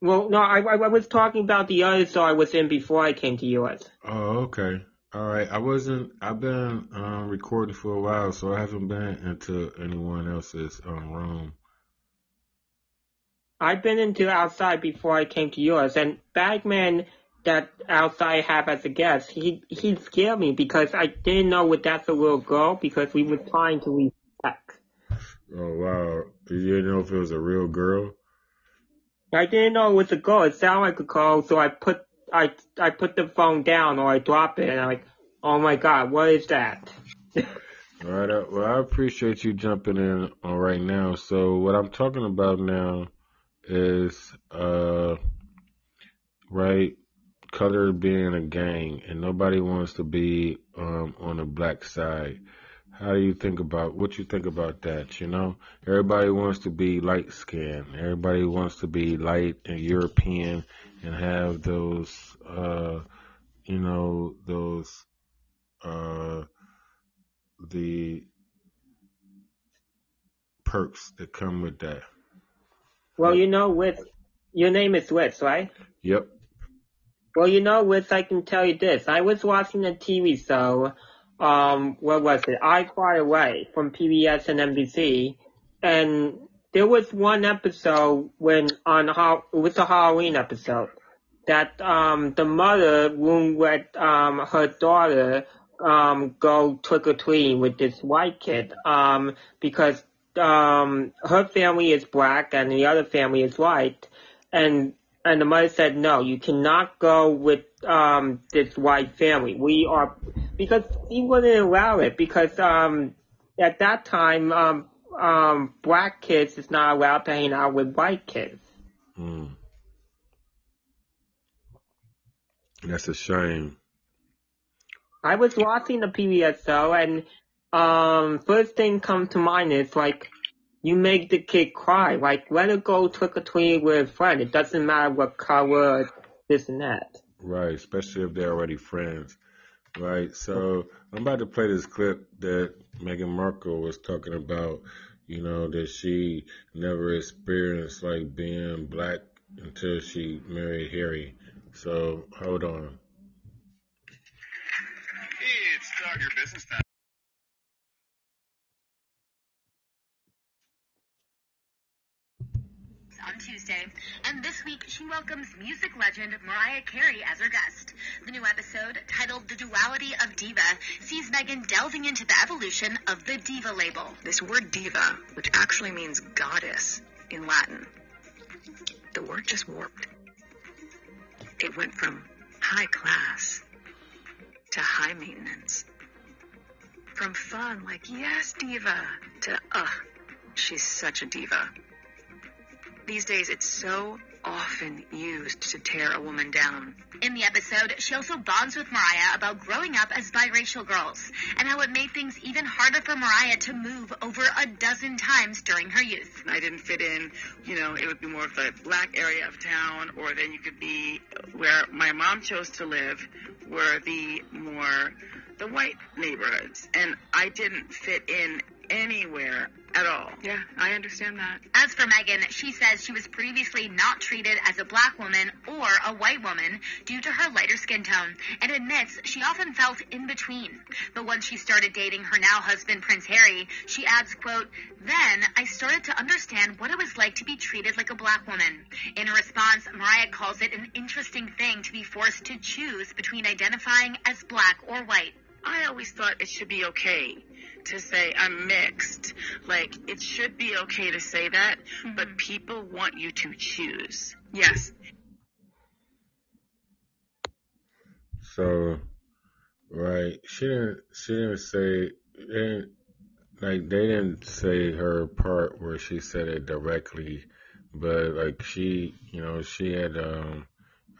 Well, no, I, I, I was talking about the other show I was in before I came to yours. Oh, okay. All right. I wasn't. I've been um, recording for a while, so I haven't been into anyone else's um, room. I've been into outside before I came to yours, and Bagman that outside have as a guest, he he scared me because I didn't know what that's a little girl because we were trying to respect. Oh wow! You didn't know if it was a real girl. I didn't know it was a girl. It sounded like a girl, so I put I I put the phone down or I dropped it, and I'm like, Oh my God, what is that? All right. Uh, well, I appreciate you jumping in on right now. So what I'm talking about now is, uh, right, color being a gang, and nobody wants to be um, on the black side. How do you think about what you think about that? You know, everybody wants to be light skinned. Everybody wants to be light and European and have those, uh, you know, those, uh, the perks that come with that. Well, you know, with your name is Witz, right? Yep. Well, you know, Witz, I can tell you this. I was watching a TV show, um, what was it? I'll Fly Away from PBS and NBC, and there was one episode when on how it was a Halloween episode that um the mother wouldn't let um her daughter um go trick or treating with this white kid um because um her family is black and the other family is white. And and the mother said no you cannot go with um this white family. We are because he wouldn't allow it because um at that time um um black kids is not allowed to hang out with white kids Mm. That's a shame. I was watching the PBS show and um first thing come to mind is like you make the kid cry. Like let her go trick or treat with a friend. It doesn't matter what color, this and that. Right, especially if they're already friends. Right, so I'm about to play this clip that Meghan Markle was talking about, you know, that she never experienced like being black until she married Harry. So hold on. It's Your Business Time. Tuesday, and this week she welcomes music legend Mariah Carey as her guest. The new episode, titled The Duality of Diva, sees Meghan delving into the evolution of the diva label. This word diva, which actually means goddess in Latin, the word just warped. It went from high class to high maintenance. From fun, like, yes, diva, to, ugh, she's such a diva. These days, it's so often used to tear a woman down. In the episode, she also bonds with Mariah about growing up as biracial girls and how it made things even harder for Mariah to move over a dozen times during her youth. I didn't fit in, you know, it would be more of the black area of town, or then you could be where my mom chose to live, were the more the white neighborhoods. And I didn't fit in anywhere at all. Yeah, I understand that. As for Meghan, she says she was previously not treated as a black woman or a white woman due to her lighter skin tone and admits she often felt in between. But once she started dating her now husband, Prince Harry, she adds, quote, then I started to understand what it was like to be treated like a black woman. In response, Mariah calls it an interesting thing to be forced to choose between identifying as black or white. I always thought it should be okay to say I'm mixed. Like, it should be okay to say that, but people want you to choose. Yes. So, right, she didn't. She didn't say. They didn't, like they didn't say her part where she said it directly, but like she, you know, she had. um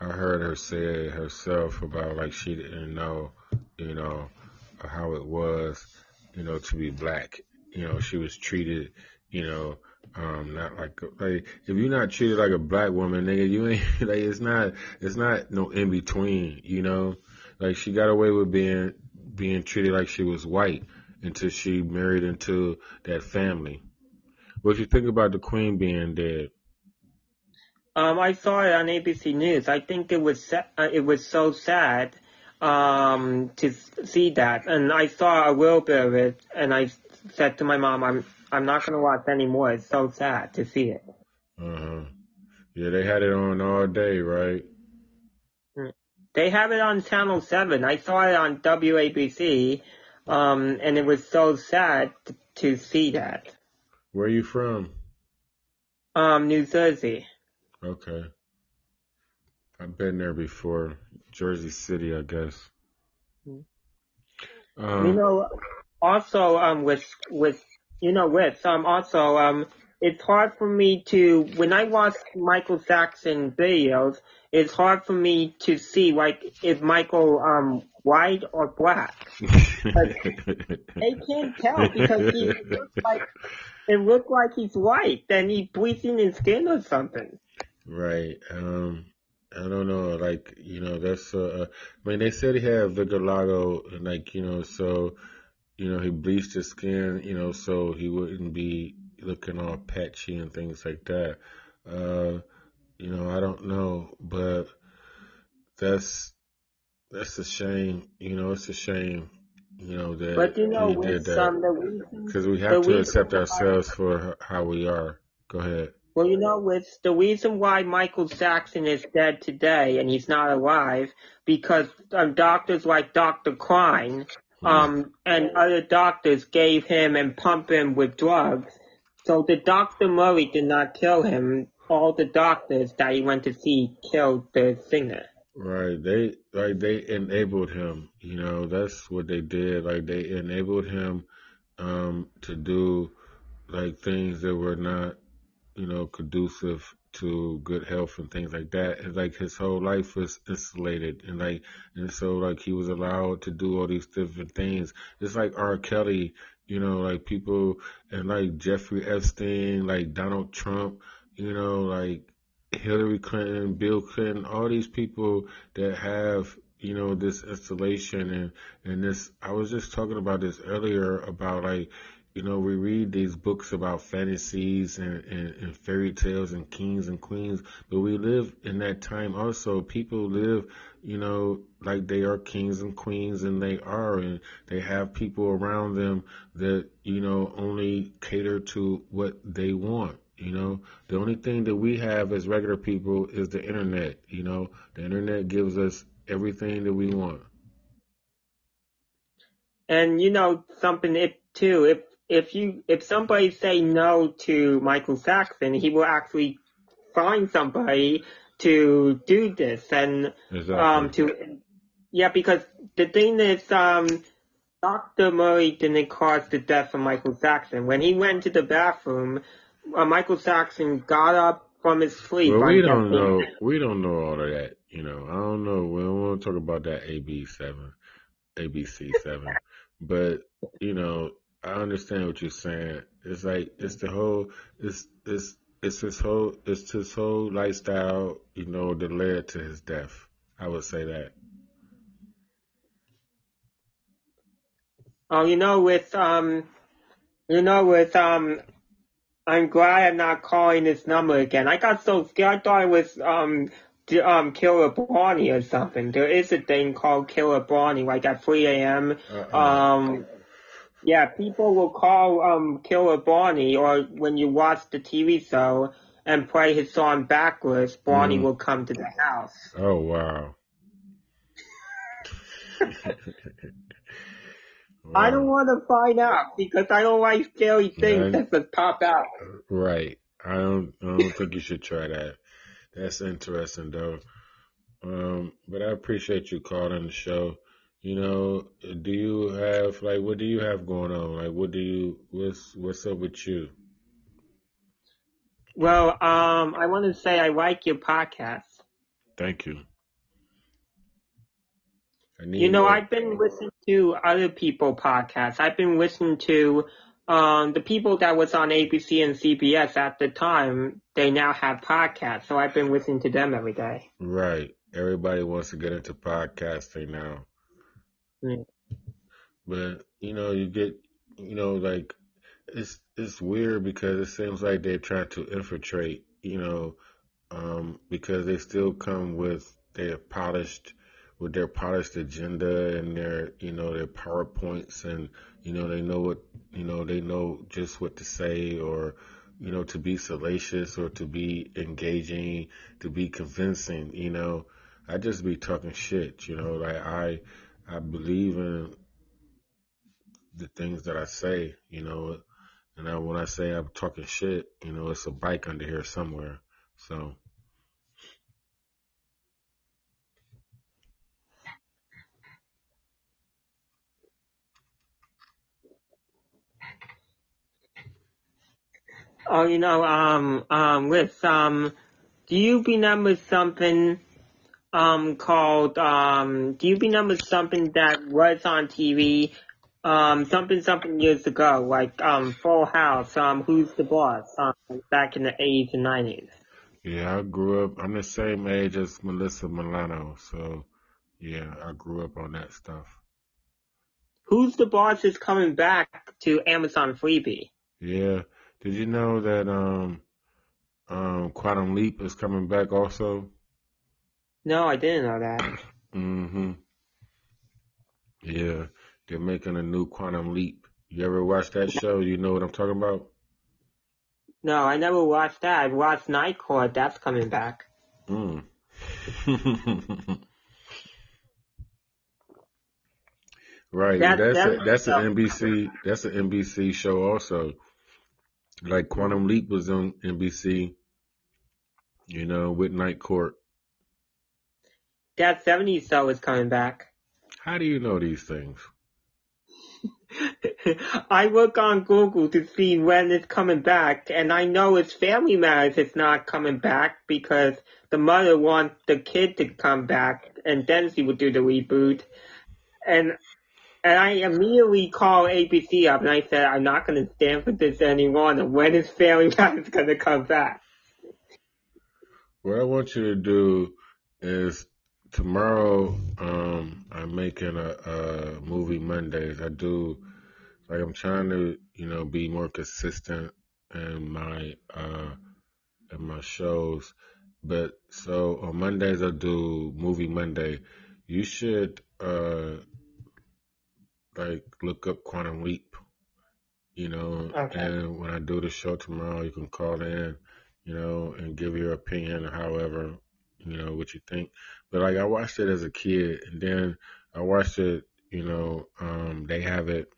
I heard her say it herself about like she didn't know, you know, how it was, you know, to be black. You know, she was treated, you know, um, not like like if you're not treated like a black woman, nigga, you ain't like it's not it's not no in between, you know. Like she got away with being being treated like she was white until she married into that family. What you think about the queen being dead? Um, I saw it on ABC News. I think it was uh, it was so sad um, to see that, and I saw a little bit of it, and I said to my mom, "I'm I'm not gonna watch anymore. It's so sad to see it." Uh huh. Yeah, they had it on all day, right? They have it on Channel Seven. I saw it on WABC, um, and it was so sad t- to see that. Where are you from? Um, New Jersey. Okay. I've been there before. Jersey City, I guess. Um, You know, also um with with you know with um also um it's hard for me to when I watch Michael Saxon videos, it's hard for me to see like is Michael um white or black. they can't tell because he looks like it looks like he's white, then he's bleaching his skin or something. Right. Um, I don't know. Like, you know, that's, uh, I mean, they said he had vitiligo, and like, you know, so, you know, he bleached his skin, you know, so he wouldn't be looking all patchy and things like that. Uh, you know, I don't know, but that's, that's a shame. You know, it's a shame, you know, that But you know, he did that. Because we have to accept ourselves for how we are. Go ahead. Well, you know, it's the reason why Michael Saxon is dead today and he's not alive because um, doctors like Dr. Klein Hmm. um, and other doctors gave him and pumped him with drugs. So the Dr. Murray did not kill him. All the doctors that he went to see killed the singer. Right. They like they enabled him. You know, that's what they did. Like they enabled him um to do like things that were not, you know, conducive to good health and things like that. And like his whole life was insulated and like and so like he was allowed to do all these different things. It's like R. Kelly, you know, like people and like Jeffrey Epstein, like Donald Trump, you know, like Hillary Clinton, Bill Clinton, all these people that have, you know, this installation and, and this, I was just talking about this earlier about like, you know, we read these books about fantasies and, and, and fairy tales and kings and queens, but we live in that time also. People live, you know, like they are kings and queens and they are, and they have people around them that, you know, only cater to what they want. You know, the only thing that we have as regular people is the internet. You know, the internet gives us everything that we want. And you know something if too, if if you if somebody say no to Michael Saxon, he will actually find somebody to do this and Exactly. um to yeah because the thing is um Dr. Murray didn't cause the death of Michael Saxon. When he went to the bathroom, uh, Michael Saxon got up from his sleep. well, we don't know. We don't know all of that. You know, I don't know. We don't want to talk about that AB seven, ABC seven. but you know, I understand what you're saying. It's like it's the whole. It's it's it's his whole. It's his whole lifestyle. You know, that led to his death. I would say that. Oh, you know, with um, you know, with um, I'm glad I'm not calling this number again. I got so scared. I thought it was um, d- um, Killer Bonnie or something. There is a thing called Killer Bonnie, like at 3 a.m. Uh-uh. Um, yeah, people will call um Killer Bonnie, or when you watch the TV show and play his song backwards, Bonnie Mhm. will come to the house. Oh wow. I don't want to find out because I don't like scary things Right. that just pop out. Right. I don't. I don't think you should try that. That's interesting though. Um, but I appreciate you calling the show. You know, do you have like what do you have going on? Like, what do you what's what's up with you? Well, um, I want to say I like your podcast. Thank you. I need You know, more. I've been listening to other people podcasts. I've been listening to um, the people that was on ABC and CBS at the time. They now have podcasts, so I've been listening to them every day. Right. Everybody wants to get into podcasting now. But you know, you get you know, like it's it's weird because it seems like they're trying to infiltrate, you know, um, because they still come with their polished with their polished agenda and their you know their PowerPoints and you know they know what you know they know just what to say or you know to be salacious or to be engaging to be convincing you know. I just be talking shit you know like I I believe in the things that I say, you know. And I, when I say I'm talking shit, you know, it's a bike under here somewhere. So. Oh, you know, um, um, with um, do you be with something um, called, um, do you remember something that was on TV, um, something, something years ago, like, um, Full House, um, Who's the Boss, um, back in the 80s and 90s? Yeah, I grew up. I'm the same age as Melissa Milano, so yeah, I grew up on that stuff. Who's the Boss is coming back to Amazon Freevee. Yeah. Did you know that um um Quantum Leap is coming back also? No, I didn't know that. Mm-hmm. Yeah. They're making a new Quantum Leap. You ever watch that show? You know what I'm talking about? No, I never watched that. I watched Night Court. That's coming back. Mm. right. That- that's that- a, that's an NBC that's an NBC show also. Like Quantum Leap was on NBC, you know, with Night Court. That 70s show is coming back. How do you know these things? I look on Google to see when it's coming back, and I know it's Family Matters it's not coming back because the mother wants the kid to come back, and then she would do the reboot. And and I immediately call ABC up, and I said, I'm not going to stand for this anymore. And when is Family Matters going to come back? What I want you to do is tomorrow. Um, I'm making a, a movie Mondays. I do like I'm trying to, you know, be more consistent in my uh in my shows. But so on Mondays I do movie Monday. You should uh like look up Quantum Leap. You know, Okay. and when I do the show tomorrow, you can call in, you know, and give your opinion, however, you know, what you think. But like I watched it as a kid, and then I watched it, you know, um, they have it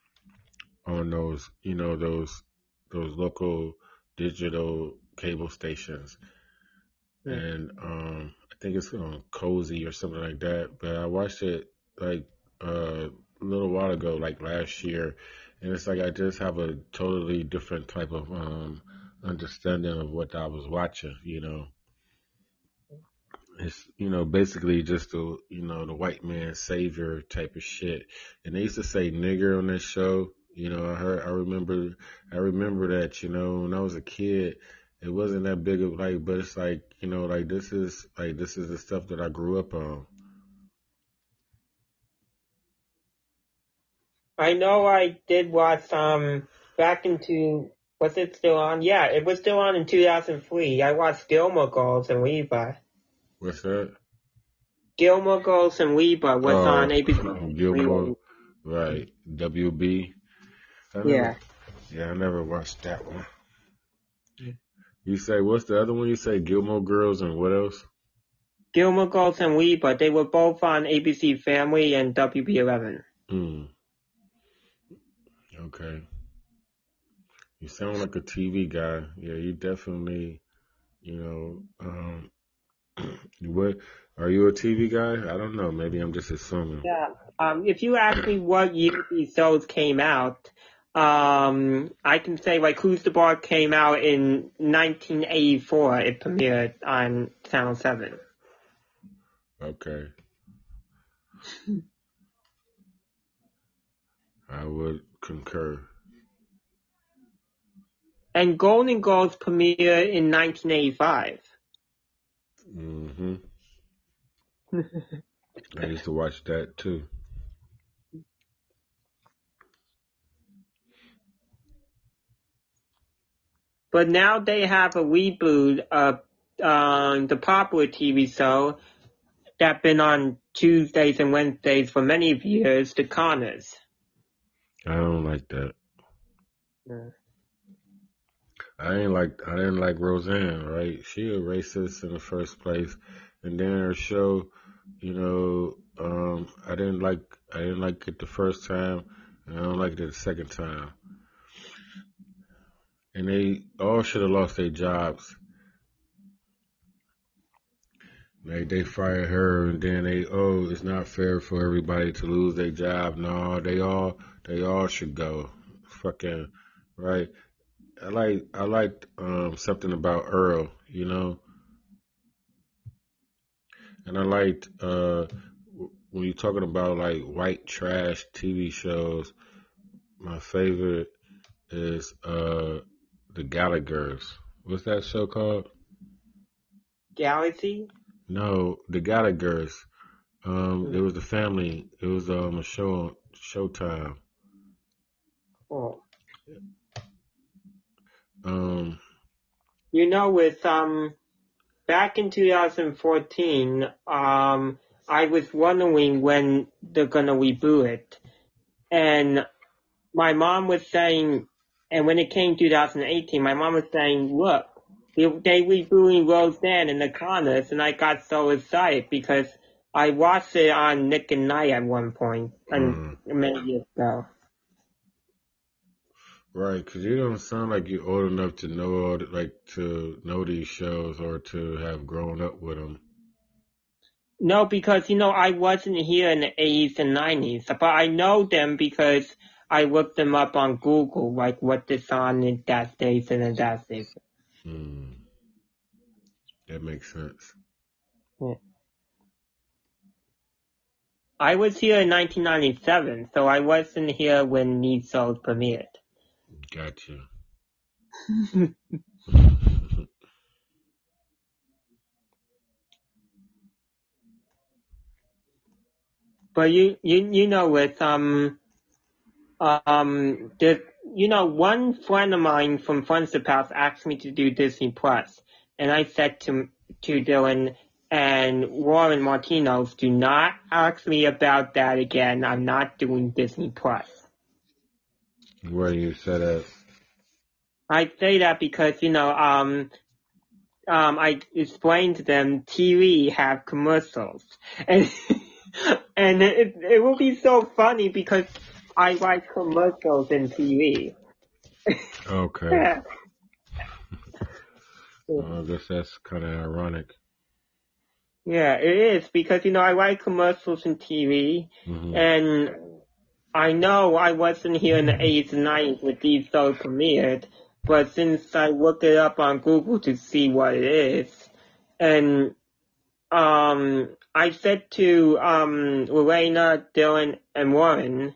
on those, you know, those those local digital cable stations, Yeah. and um, I think it's on Cozi or something like that. But I watched it like uh, a little while ago, like last year, and it's like I just have a totally different type of um, understanding of what I was watching, you know. It's you know basically just the you know the white man savior type of shit, and they used to say nigger on this show. You know, I heard, I remember, I remember that. You know, when I was a kid, it wasn't that big of like, but it's like you know, like this is like this is the stuff that I grew up on. I know I did watch um back into was it still on? Yeah, it was still on in 2003. I watched Gilmore Girls and Levi. What's that? Gilmore Girls and Levi was Oh, on ABC. Gilmore, right? WB. I never- Yeah. Yeah, I never watched that one. You say what's the other one? You say Gilmore Girls and what else? Gilmore Girls and Levi. They were both on ABC Family and WB11. Hmm. Okay. You sound like a TV guy. Yeah, you definitely, you know, um, what, are you a TV guy? I don't know. Maybe I'm just assuming. Yeah. Um, if you ask me what year these shows came out, um, I can say like Who's the Boss came out in 1984. It premiered on Channel 7. Okay. I would concur. And Golden Girls premiered in 1985. Hmm I used to watch that too. But now they have a reboot of um, the popular TV show that been on Tuesdays and Wednesdays for many years, The Conners. I don't like that. Yeah. I ain't like I didn't like Roseanne, right? She a racist in the first place, and then her show, you know, um, I didn't like I didn't like it the first time, and I don't like it the second time. And they all should have lost their jobs. Like they fired her, and then they oh, it's not fair for everybody to lose their job. No, they all they all should go. Fucking right. I like I liked um something about Earl, you know, and I liked uh when you're talking about like white trash TV shows. My favorite is uh the Gallagher's. What's that show called? Galaxy? No, the Gallagher's. Um, it was the family. It was um a show on Showtime. Oh. Um, You know, with um, back in 2014, um, I was wondering when they're gonna reboot it, and my mom was saying, and when it came 2018, my mom was saying, look, they, they rebooting Roseanne and the Conners, and I got so excited because I watched it on Nick at Nite at one point, and many years ago. Right, 'cause you don't sound like you're old enough to know all the, like to know these shows or to have grown up with them. No, because you know I wasn't here in the 80s and 90s, but I know them because I looked them up on Google, like what this on in that station and that station. Hmm. That makes sense. I was here in 1997, so I wasn't here when these shows premiered. Gotcha. But you, you, you know, with um, um, the, you know, one friend of mine from Friends of the Past asked me to do Disney Plus, and I said to to Dylan and Warren Martinos, do not ask me about that again. I'm not doing Disney Plus. Where you said that? I say that because you know, um, um, I explained to them TV have commercials, and and it it will be so funny because I like commercials in TV. Okay. Well, I guess that's kind of ironic. Yeah, it is because you know I like commercials in TV, hmm and I know I wasn't here in the 80s and 90s when these shows premiered, but since I looked it up on Google to see what it is, and um, I said to um, Lorena, Dylan, and Warren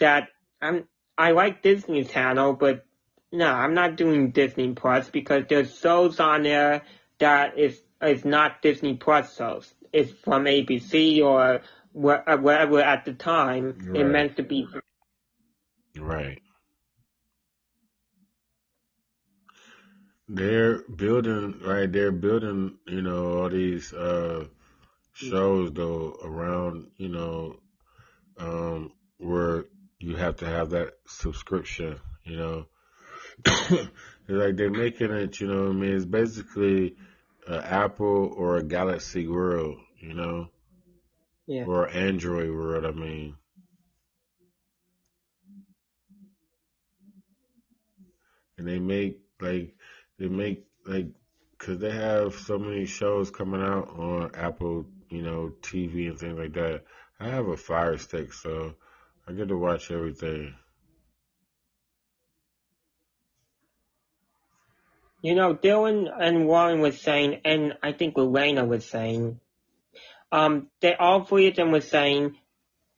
that I'm I like Disney Channel, but no, I'm not doing Disney Plus because there's shows on there that is is not Disney Plus shows. It's from ABC or wh- uh, wherever at the time it meant to be. Right. They're building, right? They're building, you know, all these uh shows though around, you know, um where you have to have that subscription, you know. Like they're making it, you know what I mean? It's basically an Apple or a Galaxy world, you know, Yeah. or Android world, I mean. and they make like they make like because they have so many shows coming out on Apple, you know, TV and things like that. I have a Fire Stick, so I get to watch everything. You know, Dylan and Warren was saying, and I think Lorena was saying, um, they all three of them were saying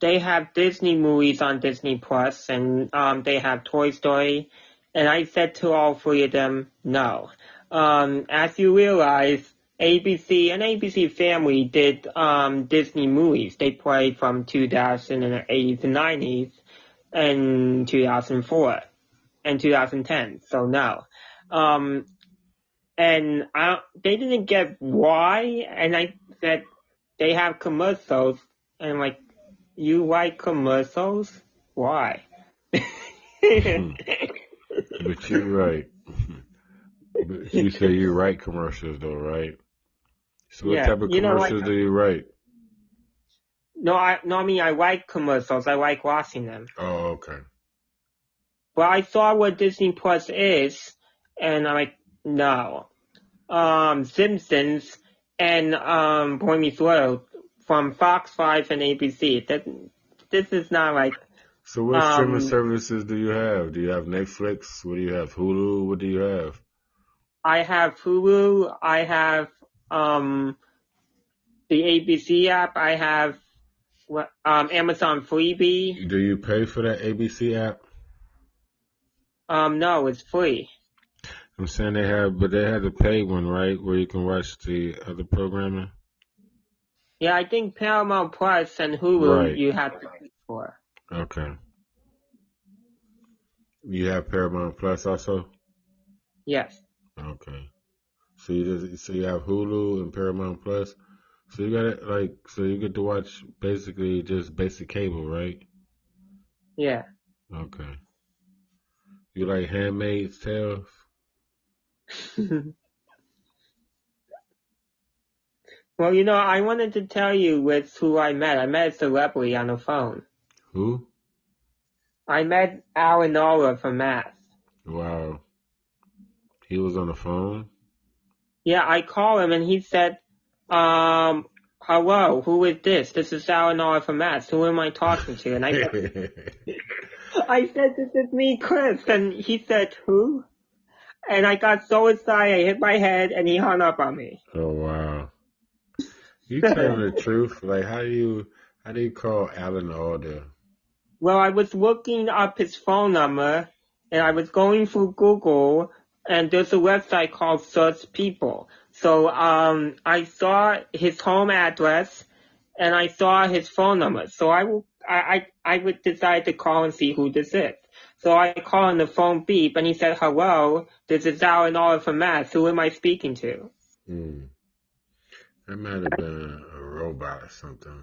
they have Disney movies on Disney Plus, and um, they have Toy Story, and I said to all three of them, no. Um, as you realize, ABC and ABC Family did um, Disney movies. They played from 2008 to 90s and 2004 and 2010. So no. Um, and I, they didn't get why, and I said they have commercials, and like, you like commercials? Why? Hmm. But you're right. but you say you write commercials though, right? So what Yeah, type of you know, like- commercials do you write? no, I, no, I mean, I like commercials. I like watching them. Oh, okay. But I saw what Disney Plus is, and I'm like, no. Um, Simpsons and, um, Boy Meets World from Fox 5 and ABC. That, this is not like So what streaming Um, services do you have? Do you have Netflix? What do you have? Hulu? What do you have? I have Hulu. I have um the ABC app. I have what um Amazon Freevee. Do you pay for that ABC app? Um, no, it's free. I'm saying they have, but they have the paid one, right? Where you can watch the other programming. Yeah, I think Paramount Plus and Hulu Right. you have to pay for. Okay. You have Paramount Plus also. Yes. Okay. So you just so you have Hulu and Paramount Plus. So you got it like so you get to watch basically just basic cable, right? Yeah. Okay. You like Handmaid's Tales? well, you know, I wanted to tell you with who I met. I met a celebrity on the phone. Who? I met Alan Alda from M*A*S*H. Wow. He was on the phone. Yeah, I called him and he said, um, hello, who is this? This is Alan Alda from M*A*S*H. Who am I talking to? And I said, I said, this is me, Chris. And he said, who? And I got so excited, I hit my head and he hung up on me. oh wow. You telling the truth? Like how do you how do you call Alan Alda? Well, I was looking up his phone number and I was going through Google and there's a website called Search People. So, um, I saw his home address and I saw his phone number. So I will, I, I, I would decide to call and see who this is. So I call on the phone beep and he said, hello, this is Alan Oliver from M*A*S*H. Who am I speaking to? Hmm. That might have been a robot or something.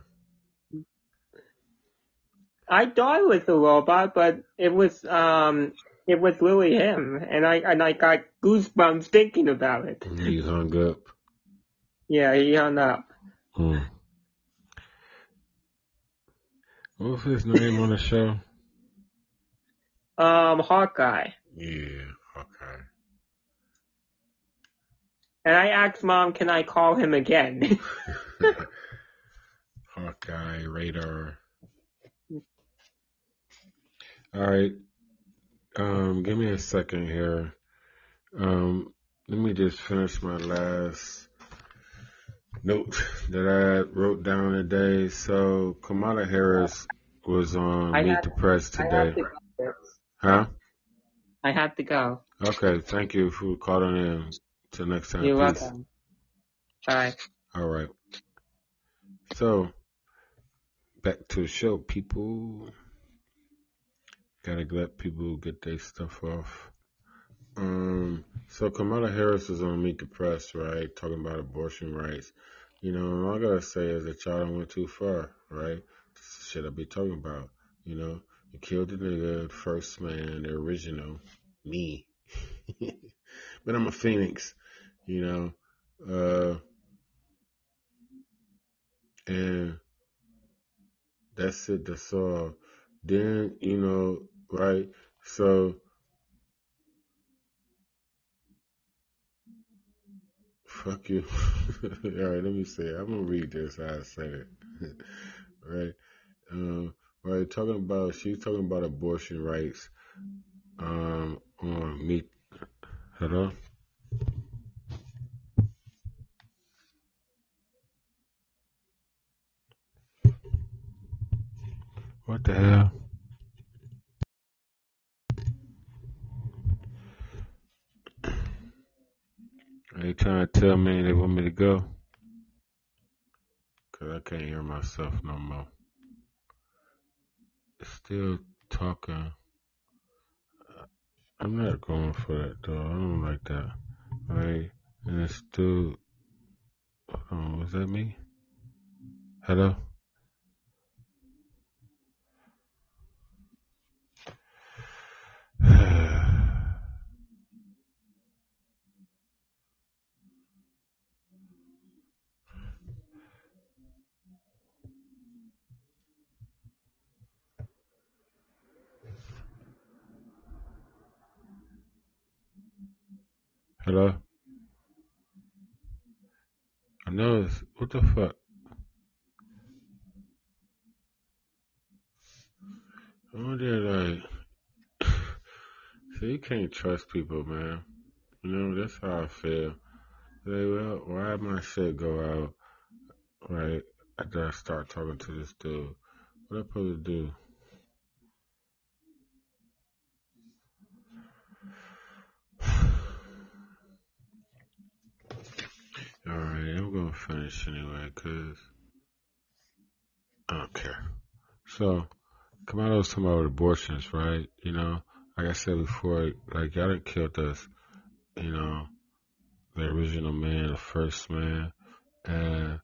I thought it was a robot, but it was, um, it was really him. And I, and I got goosebumps thinking about it. He hung up. Yeah, he hung up. Hmm. What was his name on the show? Um, Hawkeye. Yeah, okay. And I asked mom, can I call him again? Hawkeye, Radar. All right. Um, give me a second here. Um, let me just finish my last note that I wrote down today. So Kamala Harris was on I Meet the Press today. to. Huh? I have to go. Okay. Thank you for calling in. Till next time. You're Peace. welcome. Bye. All right. So, back to the show, people. Gotta let people get their stuff off. Um, so Kamala Harris is on Meet the Press, right? Talking about abortion rights. You know, all I gotta say is that y'all done went too far, right? This is shit I be talking about. You know, killed the nigga, first man, the original, me. but I'm a phoenix, you know. Uh, and that's it. That's all. Then you know, right? So fuck you. all right, let me say. It. I'm gonna read this. How I said it. right. Um. Right. Talking about. She's talking about abortion rights. Um. On me, Hello. What the hell? Are they trying to tell me they want me to go? Cause I can't hear myself no more. Still talking. I'm not going for that though. I don't like that. Right? And it's still. On, was that me? Hello? Hello? I know it's. What the fuck? I'm there like, so you can't trust people, man. You know, that's how I feel. Like, well, why my shit go out, right, after I start talking to this dude? What I supposed to do? Alright, I'm gonna finish anyway, cause I don't care. So, Kamala's talking about abortions, right? You know, like I said before, like y'all done killed us, you know, the original man, the first man, and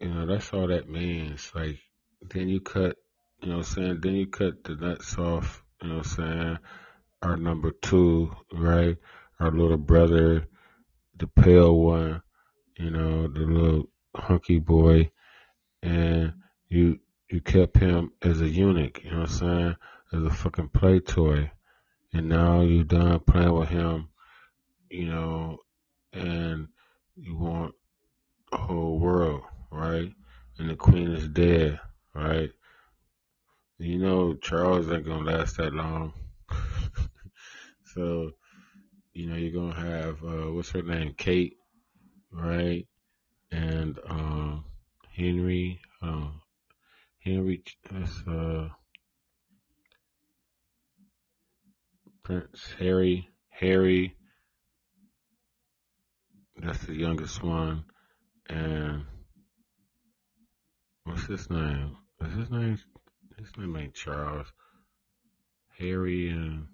you know, that's all that means. Like, then you cut, you know what I'm saying? Then you cut the nuts off, you know what I'm saying? Our number two, right? Our little brother, the pale one, you know, the little hunky boy, and you you kept him as a eunuch, you know what I'm saying? As a fucking play toy. And now you done playing with him, you know, and you want the whole world, right? And the queen is dead, right? You know Charles ain't gonna last that long. so, you know, you're gonna have uh what's her name? Kate, right? And um Henry, um Henry that's uh Prince Harry Harry that's the youngest one and what's his name? Is his name his name ain't Charles. Harry and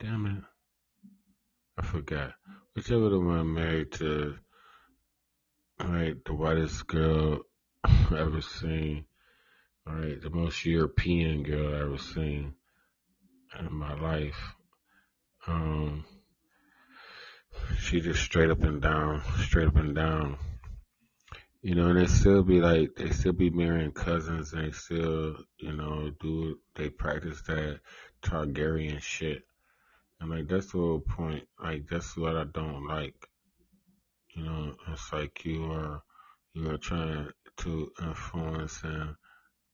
damn it. I forgot. Whichever the one married to right, the whitest girl I've ever seen. Alright, the most European girl I've ever seen in my life. Um she just straight up and down, straight up and down. You know, and they still be like, they still be marrying cousins, and they still, you know, do, they practice that Targaryen shit. And like, that's the whole point. Like, that's what I don't like. You know, it's like you are, you are trying to influence and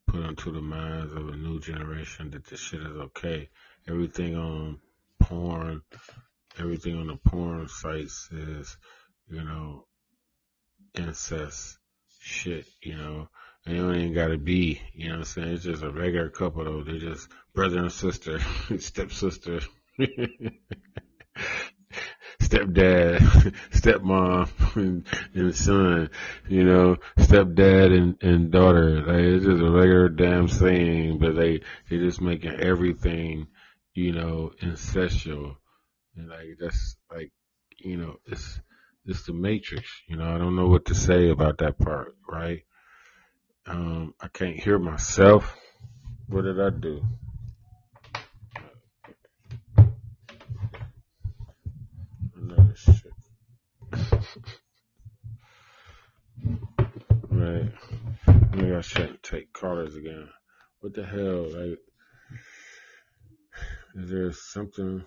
put into the minds of a new generation that this shit is okay. Everything on porn, everything on the porn sites is, you know, incest shit, you know. And it don't even gotta be, you know what I'm saying? It's just a regular couple though. They're just brother and sister, stepsister, stepdad, stepmom, and, and son, you know, stepdad and, and daughter. Like it's just a regular damn thing, but they they're just making everything, you know, incestual. And like that's like, you know, it's it's the matrix. You know, I don't know what to say about that part, right? Um, I can't hear myself. What did I do? Another shit. right. Maybe I shouldn't take callers again. What the hell? Like, is there something?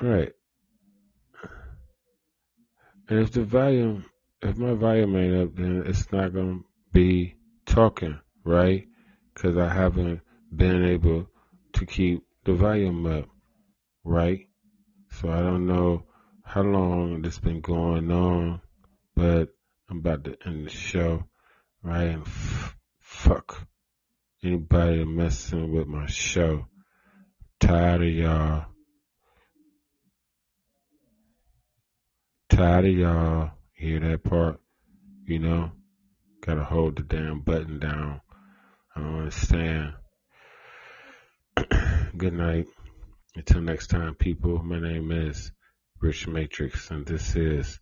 Right. And if the volume, if my volume ain't up, then it's not gonna be talking, right? Because I haven't been able to keep the volume up, right? So I don't know how long this been going on, but I'm about to end the show, right? And f- fuck anybody messing with my show. Tired of y'all. Tired of y'all. Hear that part? You know? Gotta hold the damn button down. I don't understand. Good night. Until next time, people, my name is Rich Matrixx, and this is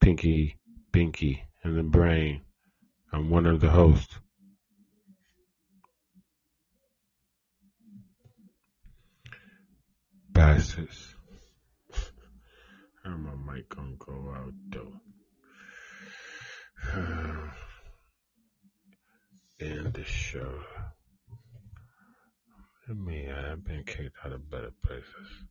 Pinky Binky and the Brain. I'm one of the hosts. Bastards. How my mic gonna go out though? End the show. I mean, uh, I've been kicked out of better places.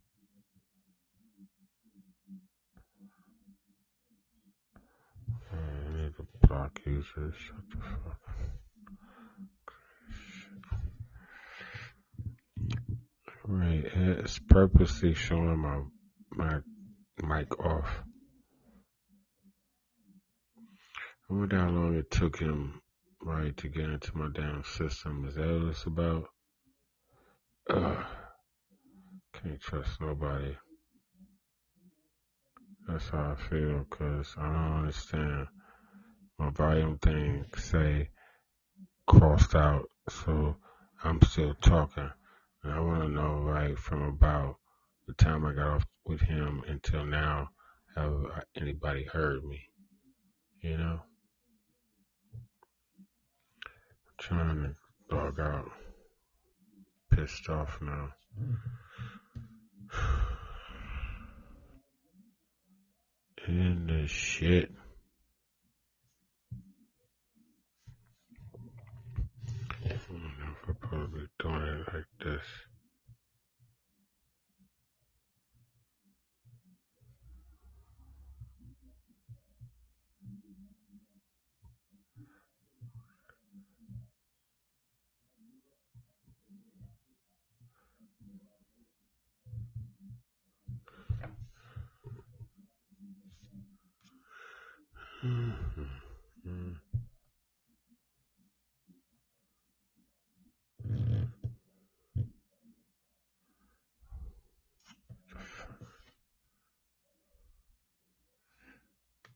Uh, TikTok users. Shut the fuck Right, it's purposely showing my my mic off. I wonder how long it took him, right, to get into my damn system. Is that what it's about? Ugh. Can't trust nobody. That's how I feel, cause I don't understand. My volume thing say crossed out, so I'm still talking. And I want to know, right, from about the time I got off with him until now, have anybody heard me? You know? trying to dog out. Pissed off now. Mm-hmm in the shit. Never probably doing it like this.